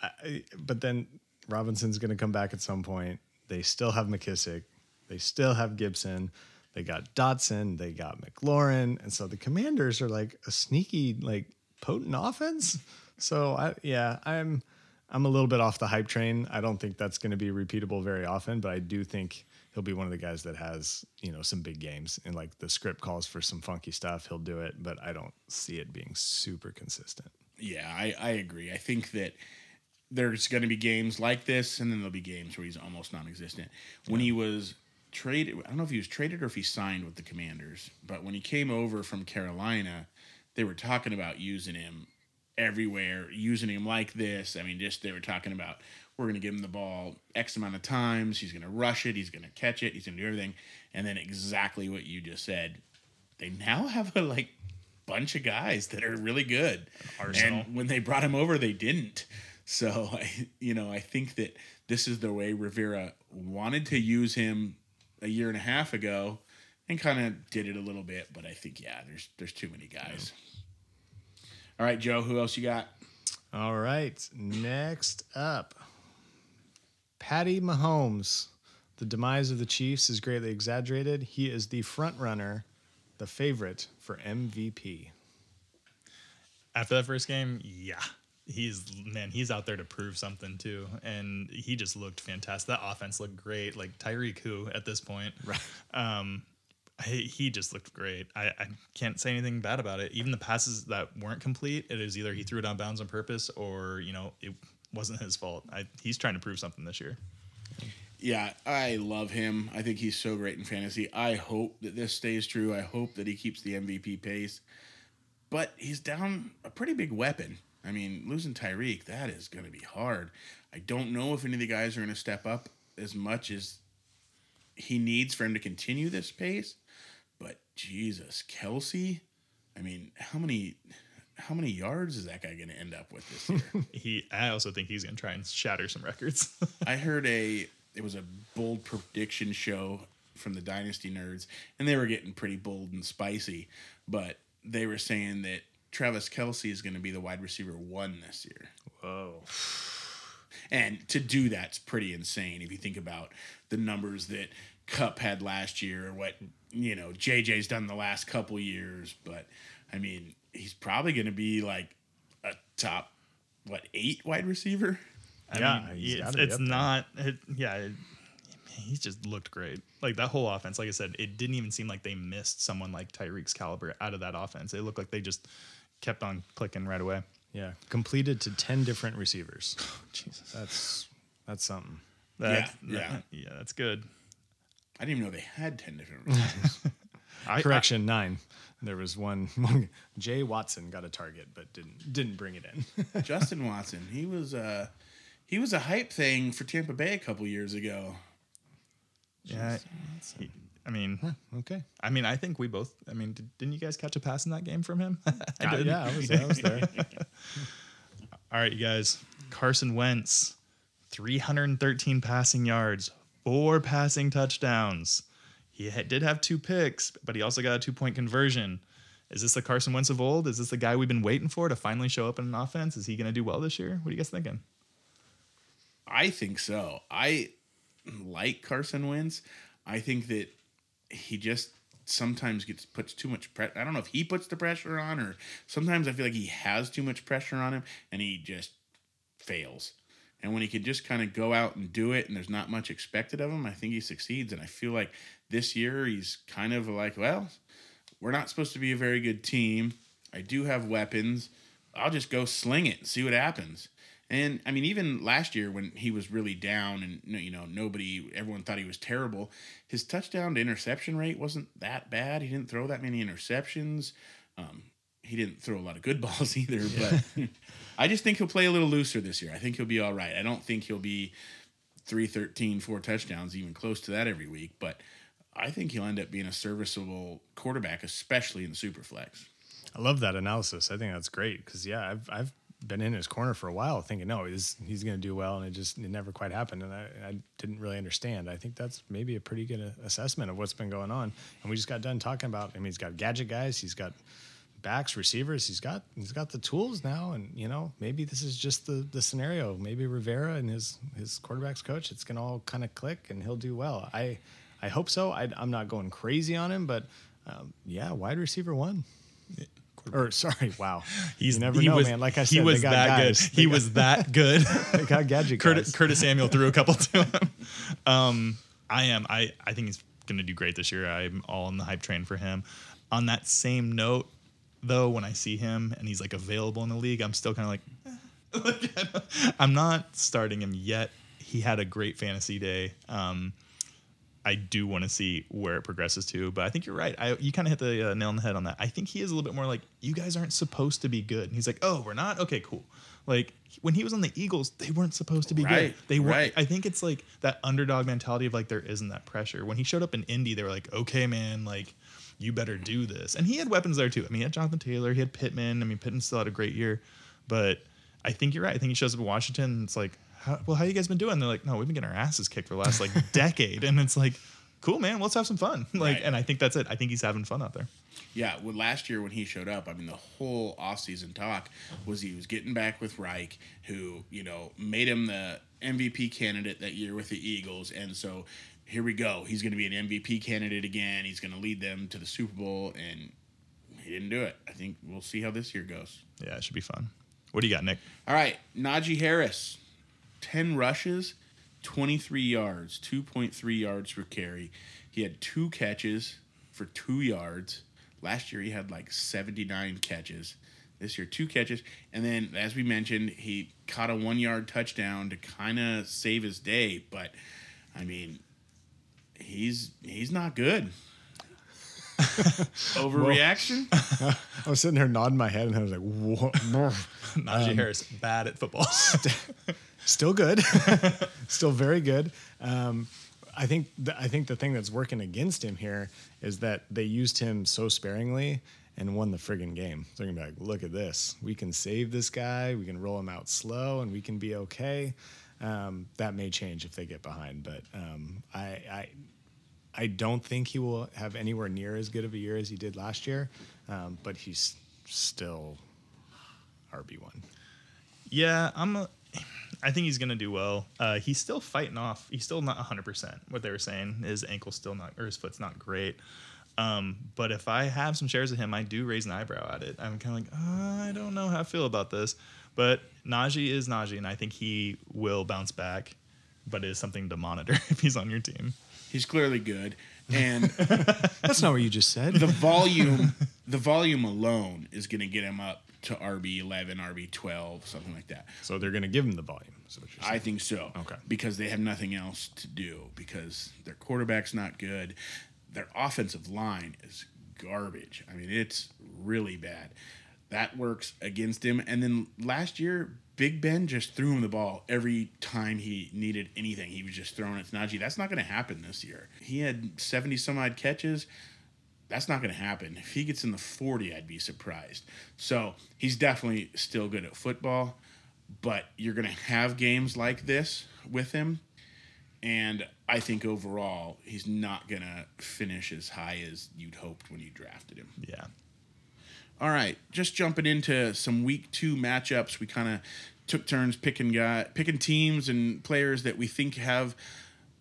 I- but then Robinson's going to come back at some point. They still have McKissic. They still have Gibson. They got Dotson. They got McLaurin. And so the Commanders are like a sneaky, like potent offense. So I yeah, I'm I'm a little bit off the hype train. I don't think that's going to be repeatable very often, but I do think he'll be one of the guys that has, you know, some big games and like the script calls for some funky stuff, he'll do it, but I don't see it being super consistent. Yeah, I, I agree. I think that there's going to be games like this, and then there'll be games where he's almost non-existent. When he was traded, I don't know if he was traded or if he signed with the Commanders, but when he came over from Carolina, they were talking about using him everywhere, using him like this. I mean, just they were talking about we're going to give him the ball X amount of times. He's going to rush it. He's going to catch it. He's going to do everything. And then exactly what you just said. They now have a like bunch of guys that are really good. Arsenal. And when they brought him over, they didn't. So I, you know, I think that this is the way Rivera wanted to use him a year and a half ago, and kind of did it a little bit. But I think yeah, there's there's too many guys. All right, Joe. Who else you got? All right. Next up, Patty Mahomes. The demise of the Chiefs is greatly exaggerated. He is the front runner, the favorite for MVP. After that first game, yeah. He's man, he's out there to prove something too. And he just looked fantastic. That offense looked great. Like Tyreek who at this point. Right. Um he, he just looked great. I, I can't say anything bad about it. Even the passes that weren't complete, it is either he threw it on bounds on purpose or, you know, it wasn't his fault. I, he's trying to prove something this year. Yeah, I love him. I think he's so great in fantasy. I hope that this stays true. I hope that he keeps the MVP pace. But he's down a pretty big weapon. I mean, losing Tyreek, that is going to be hard. I don't know if any of the guys are going to step up as much as he needs for him to continue this pace. But Jesus, Kelce, I mean, how many how many yards is that guy going to end up with this year? He I also think he's going to try and shatter some records. I heard a it was a bold prediction show from the Dynasty Nerds, and they were getting pretty bold and spicy, but they were saying that Travis Kelce is going to be the wide receiver one this year. Whoa. And to do that's pretty insane if you think about the numbers that Kupp had last year or what, you know, JJ's done the last couple years. But I mean, he's probably going to be like a top, what, eight wide receiver? I Yeah, mean, it's, it's not. It, yeah, it, he's just looked great. Like that whole offense, like I said, it didn't even seem like they missed someone like Tyreek's caliber out of that offense. It looked like they just kept on clicking right away. Yeah. Completed to 10 different receivers. Jesus, That's that's something. that, Yeah, that- yeah, that's good. I didn't even know they had 10 different receivers. I, Correction, nine. There was one, one Jay Watson got a target but didn't didn't bring it in. Justin Watson, he was uh he was a hype thing for Tampa Bay a couple years ago. I, yeah, he- I mean, okay. I mean, I think we both. I mean, did, didn't you guys catch a pass in that game from him? I did. yeah, I was, I was there. All right, you guys. Carson Wentz, 313 passing yards, four passing touchdowns. He ha- did have two picks, but he also got a two point conversion. Is this the Carson Wentz of old? Is this the guy we've been waiting for to finally show up in an offense? Is he going to do well this year? What are you guys thinking? I think so. I like Carson Wentz. I think that he just sometimes gets puts too much pressure. I don't know if he puts the pressure on or sometimes I feel like he has too much pressure on him and he just fails. And when he can just kind of go out and do it and there's not much expected of him, I think he succeeds. And I feel like this year he's kind of like, well, we're not supposed to be a very good team. I do have weapons. I'll just go sling it and see what happens. And I mean, even last year when he was really down and you know nobody, everyone thought he was terrible. His touchdown to interception rate wasn't that bad. He didn't throw that many interceptions. Um, he didn't throw a lot of good balls either. But I just think he'll play a little looser this year. I think he'll be all right. I don't think he'll be 313, four touchdowns, even close to that every week. But I think he'll end up being a serviceable quarterback, especially in the super flex. I love that analysis. I think that's great because yeah, I've I've been in his corner for a while, thinking no, he's he's going to do well, and it just it never quite happened, and I, I didn't really understand. I think that's maybe a pretty good uh, assessment of what's been going on, and we just got done talking about. I mean, he's got gadget guys, he's got backs, receivers, he's got he's got the tools now, and you know maybe this is just the the scenario. Maybe Rivera and his his quarterbacks coach, it's going to all kind of click, and he'll do well. I I hope so. I, I'm not going crazy on him, but um, yeah, wide receiver one. Or sorry, wow. He's you never he know, was, man. Like I he said, was they got that guys. good. He was that good. They got gadget Curtis. Curtis Samuel threw a couple to him. Um, I am. I, I think he's going to do great this year. I'm all on the hype train for him. On that same note, though, when I see him and he's like available in the league, I'm still kind of like, Like, I'm not starting him yet. He had a great fantasy day. Um, I do want to see where it progresses to. But I think you're right. I, you kind of hit the uh, nail on the head on that. I think he is a little bit more like, you guys aren't supposed to be good. And he's like, oh, we're not? Okay, cool. Like when he was on the Eagles, they weren't supposed to be Right, good. They weren't. right. I think it's like that underdog mentality of like there isn't that pressure. When he showed up in Indy, they were like, okay, man, like you better do this. And he had weapons there too. I mean, he had Jonathan Taylor, he had Pittman. I mean, Pittman still had a great year, but I think you're right. I think he shows up in Washington. And it's like, how, well, how you guys been doing? They're like, no, we've been getting our asses kicked for the last like decade, and it's like, cool, man. Let's have some fun. Like, Right. and I think that's it. I think he's having fun out there. Yeah, well, last year when he showed up, I mean, the whole offseason talk was he was getting back with Reich, who, you know, made him the MVP candidate that year with the Eagles. And so here we go. He's going to be an MVP candidate again. He's going to lead them to the Super Bowl. And he didn't do it. I think we'll see how this year goes. Yeah, it should be fun. What do you got, Nick? All right, Najee Harris, 10 rushes, 23 yards, 2.3 yards per carry. He had two catches for two yards. Last year, he had like 79 catches. This year, two catches. And then, as we mentioned, he caught a one yard touchdown to kind of save his day. But, I mean, he's he's not good. Overreaction? I was sitting there nodding my head and I was like, Whoa. Najee Harris, bad at football. Still good, still very good. Um, I think the, I think the thing that's working against him here is that they used him so sparingly and won the friggin' game. They're gonna be like, look at this, we can save this guy, we can roll him out slow, and we can be okay. Um, that may change if they get behind, but um, I, I I don't think he will have anywhere near as good of a year as he did last year, um, but he's still RB one. Yeah, I'm. A, I think he's gonna do well. Uh, he's still fighting off. He's still not 100. percent What they were saying, his ankle's still not, or his foot's not great. Um, but if I have some shares of him, I do raise an eyebrow at it. I'm kind of like, uh, I don't know how I feel about this. But Najee is Najee, and I think he will bounce back. But it is something to monitor if he's on your team. He's clearly good. And That's not what you just said. the volume the volume alone is going to get him up to RB 11, RB 12, something like that. So they're going to give him the volume. Is what you're. I think so. Okay. Because they have nothing else to do because their quarterback's not good. Their offensive line is garbage. I mean, it's really bad. That works against him. And then last year, Big Ben just threw him the ball every time he needed anything. He was just throwing it to Najee. That's not going to happen this year. He had 70 some odd catches. That's not going to happen. If he gets in the 40, I'd be surprised. So he's definitely still good at football, but you're going to have games like this with him. And I think overall, he's not going to finish as high as you'd hoped when you drafted him. Yeah. All right, just jumping into some week two matchups. We kind of took turns picking guy, picking teams and players that we think have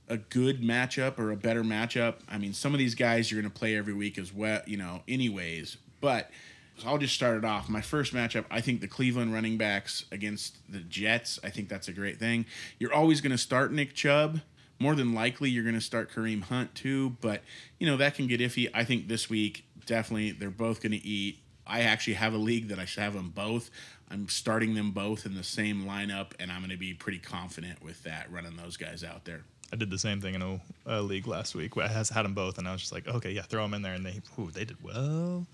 a good matchup or a better matchup. I mean, some of these guys you're going to play every week as well, you know, anyways. But so I'll just start it off. My first matchup, I think the Cleveland running backs against the Jets. I think that's a great thing. You're always going to start Nick Chubb. More than likely, you're going to start Kareem Hunt too, but you know that can get iffy. I think this week definitely they're both going to eat. I actually have a league that I should have them both. I'm starting them both in the same lineup, and I'm going to be pretty confident with that running those guys out there. I did the same thing in a, a league last week. I has had them both, and I was just like, okay, yeah, throw them in there, and they, ooh, they did well.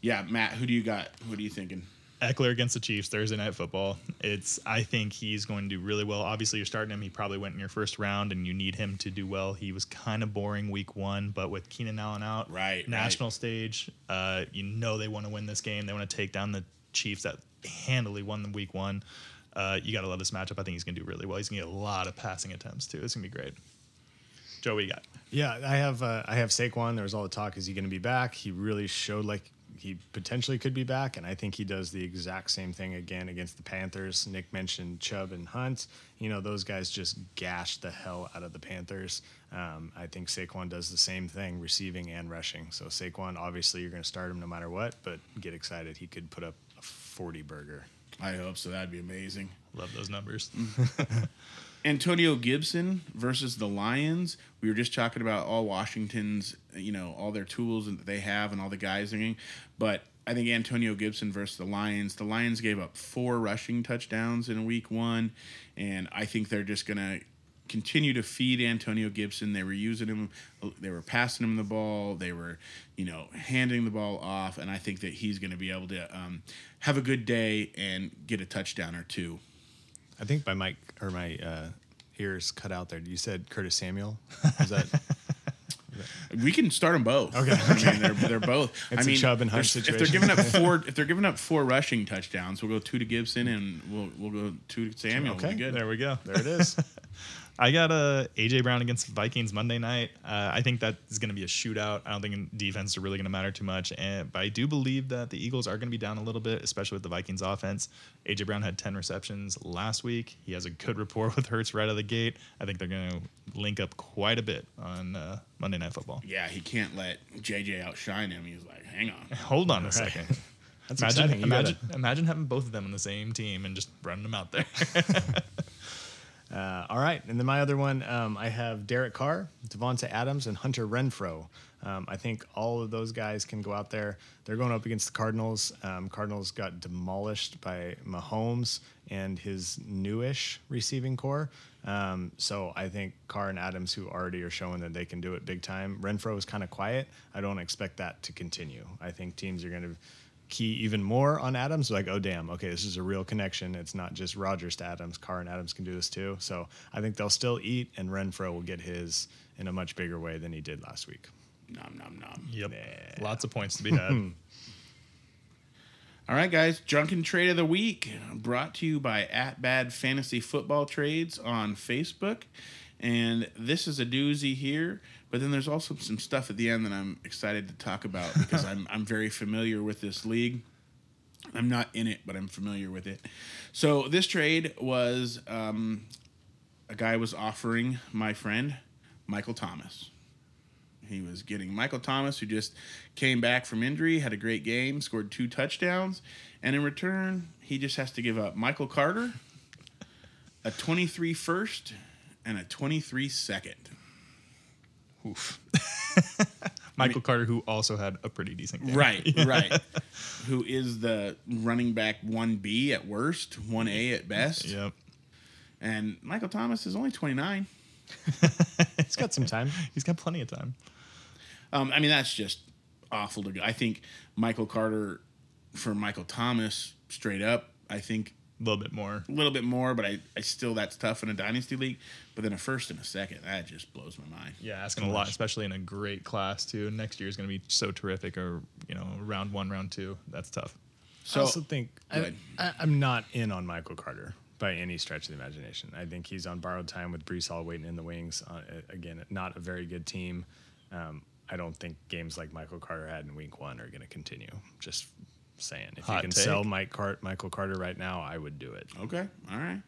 Yeah, Matt, who do you got? What are you thinking? Ekeler against the Chiefs Thursday night football. It's I think he's going to do really well. Obviously, you're starting him. He probably went in your first round, and you need him to do well. He was kind of boring week one, but with Keenan Allen out, Right, national stage, uh, you know they want to win this game. They want to take down the Chiefs that handily won the week one. Uh, you got to love this matchup. I think he's going to do really well. He's going to get a lot of passing attempts too. It's going to be great. Joe, what you got? Yeah, I have uh, I have Saquon. There was all the talk: is he going to be back? He really showed like he potentially could be back, and I think he does the exact same thing again against the Panthers. Nick mentioned Chubb and Hunt. You know, those guys just gashed the hell out of the Panthers. Um, I think Saquon does the same thing, receiving and rushing. So Saquon, obviously, you're going to start him no matter what, but get excited. He could put up a 40 burger. I hope so. That'd be amazing. Love those numbers. Antonio Gibson versus the Lions. We were just talking about all Washington's, you know, all their tools that they have and all the guys. But I think Antonio Gibson versus the Lions. The Lions gave up four rushing touchdowns in week one, and I think they're just gonna continue to feed Antonio Gibson. They were using him, they were passing him the ball, they were, you know, handing the ball off, and I think that he's going to be able to um, have a good day and get a touchdown or two. I think my mic or my uh, ears cut out there. You said Curtis Samuel. Is that We can start them both. Okay, I mean they're, they're both. It's I a mean, Chubb and Hunt there's- if they're giving up four, if they're giving up four rushing touchdowns, we'll go two to Gibson and we'll we'll go two to Samuel. Okay, We'll. There we go. there? It is. I got a AJ Brown against the Vikings Monday night. Uh, I think that is going to be a shootout. I don't think defense are really going to matter too much, and but I do believe that the Eagles are going to be down a little bit, especially with the Vikings offense. AJ Brown had 10 receptions last week. He has a good rapport with Hurts right out of the gate. I think they're going to link up quite a bit on uh, Monday Night Football. Yeah, he can't let JJ outshine him. He's like, hang on. Hold on a second. That's Imagine, imagine, gotta- imagine having both of them on the same team and just running them out there. Uh, all right, and then my other one, um, I have Derek Carr, Davante Adams, and Hunter Renfrow. Um, I think all of those guys can go out there. They're going up against the Cardinals. Um, Cardinals got demolished by Mahomes and his newish receiving corps. Um, so I think Carr and Adams, who already are showing that they can do it big time. Renfrow is kind of quiet. I don't expect that to continue. I think teams are going to key even more on Adams. Like, oh damn, okay, this is a real connection. It's not just Rodgers to Adams. Carr and Adams can do this too. So I think they'll still eat, and Renfrow will get his in a much bigger way than he did last week. Nom nom nom. yep. Lots of points to be had. All right, guys. Drunken Trade of the Week brought to you by At Bad Fantasy Football Trades on Facebook. And this is a doozy here, but then there's also some stuff at the end that I'm excited to talk about because I'm, I'm very familiar with this league. I'm not in it, but I'm familiar with it. So this trade was um, a guy was offering my friend Michael Thomas. He was getting Michael Thomas, who just came back from injury, had a great game, scored two touchdowns, and in return, he just has to give up Michael Carter, a 23 first, and a 23 second. Oof. Michael Carter, who also had a pretty decent game. Right, right. who is the running back 1B at worst, 1A at best. Yep. And Michael Thomas is only 29. He's got some time. He's got plenty of time. Um, I mean, that's just awful to go. I think Michael Carter for Michael Thomas, straight up, I think A little bit more. a little bit more, but I, I still that's tough in a dynasty league. But then a first and a second, that just blows my mind. Yeah, asking a lot, especially in a great class too. Next year is going to be so terrific, or you know, round one, round two. That's tough. So I also think I, I, I'm not in on Michael Carter by any stretch of the imagination. I think he's on borrowed time with Breece Hall waiting in the wings. Uh, again, not a very good team. Um, I don't think games like Michael Carter had in Week One are going to continue. Just saying, if Hot you can take. sell Mike Cart, Michael Carter right now, I would do it. okay, all right.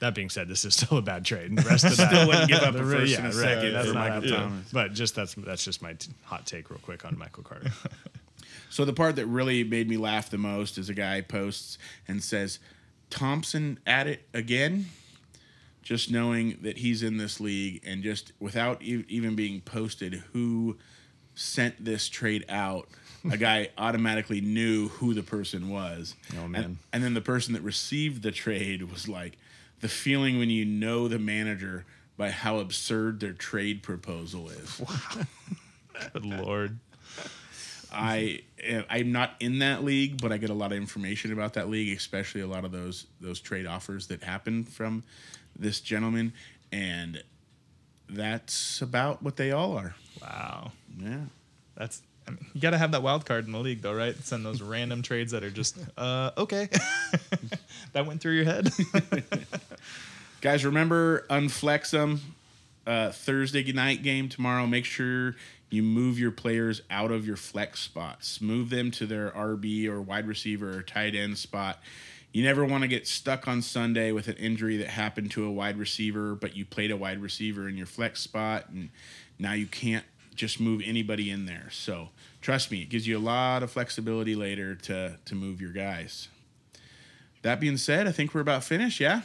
That being said, this is still a bad trade. And the rest of that, Still wouldn't give up the a re- first and a second that's for Michael happening. Thomas. But just that's that's just my t- hot take, real quick on Michael Carter. So the part that really made me laugh the most is a guy posts and says, "Thompson at it again." Just knowing that he's in this league and just without e- even being posted who sent this trade out, a guy automatically knew who the person was. Oh, And- man. and then the person that received the trade was like the feeling when you know the manager by how absurd their trade proposal is. Wow. Good lord. I eh, I'm not in that league, but I get a lot of information about that league, especially a lot of those those trade offers that happen from this gentleman, and that's about what they all are. Wow. Yeah. That's. I mean, you got to have that wild card in the league, though, right? Send those random trades that are just, uh, okay. that went through your head. Guys, remember unflex them. Uh, Thursday night game tomorrow. Make sure you move your players out of your flex spots. Move them to their RB or wide receiver or tight end spot. You never want to get stuck on Sunday with an injury that happened to a wide receiver, but you played a wide receiver in your flex spot, and now you can't just move anybody in there. So trust me, it gives you a lot of flexibility later to to move your guys. That being said, I think we're about finished. Yeah.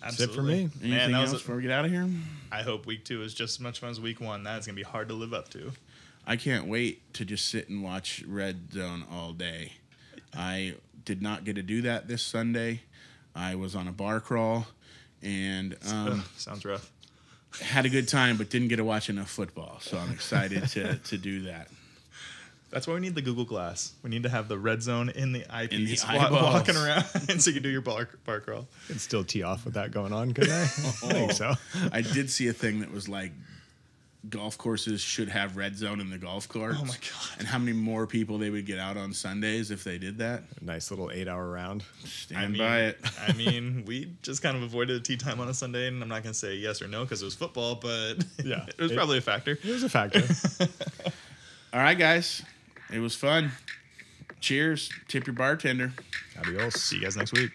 That's it for me. Anything Man, that else was. before we get out of here? I hope week two is just as much fun as week one. That's gonna be hard to live up to. I can't wait to just sit and watch Red Zone all day. I did not get to do that this Sunday. I was on a bar crawl, and um, sounds rough. had a good time, but didn't get to watch enough football. So I'm excited to to do that. That's why we need the Google Glass. We need to have the red zone in the eyepiece, the wa- walking around, and so you can do your bar, bar crawl. Could still tee off with that going on, couldn't I? I think oh. so. I did see a thing that was like golf courses should have red zone in the golf course. Oh my God. And how many more people they would get out on Sundays if they did that? Nice little eight hour round. Stand I mean, by it. I mean, we just kind of avoided a tee time on a Sunday, and I'm not going to say yes or no because it was football, but Yeah. it was It- probably a factor. It was a factor. All right, guys. It was fun. Cheers. Tip your bartender. Adios. See you guys next week.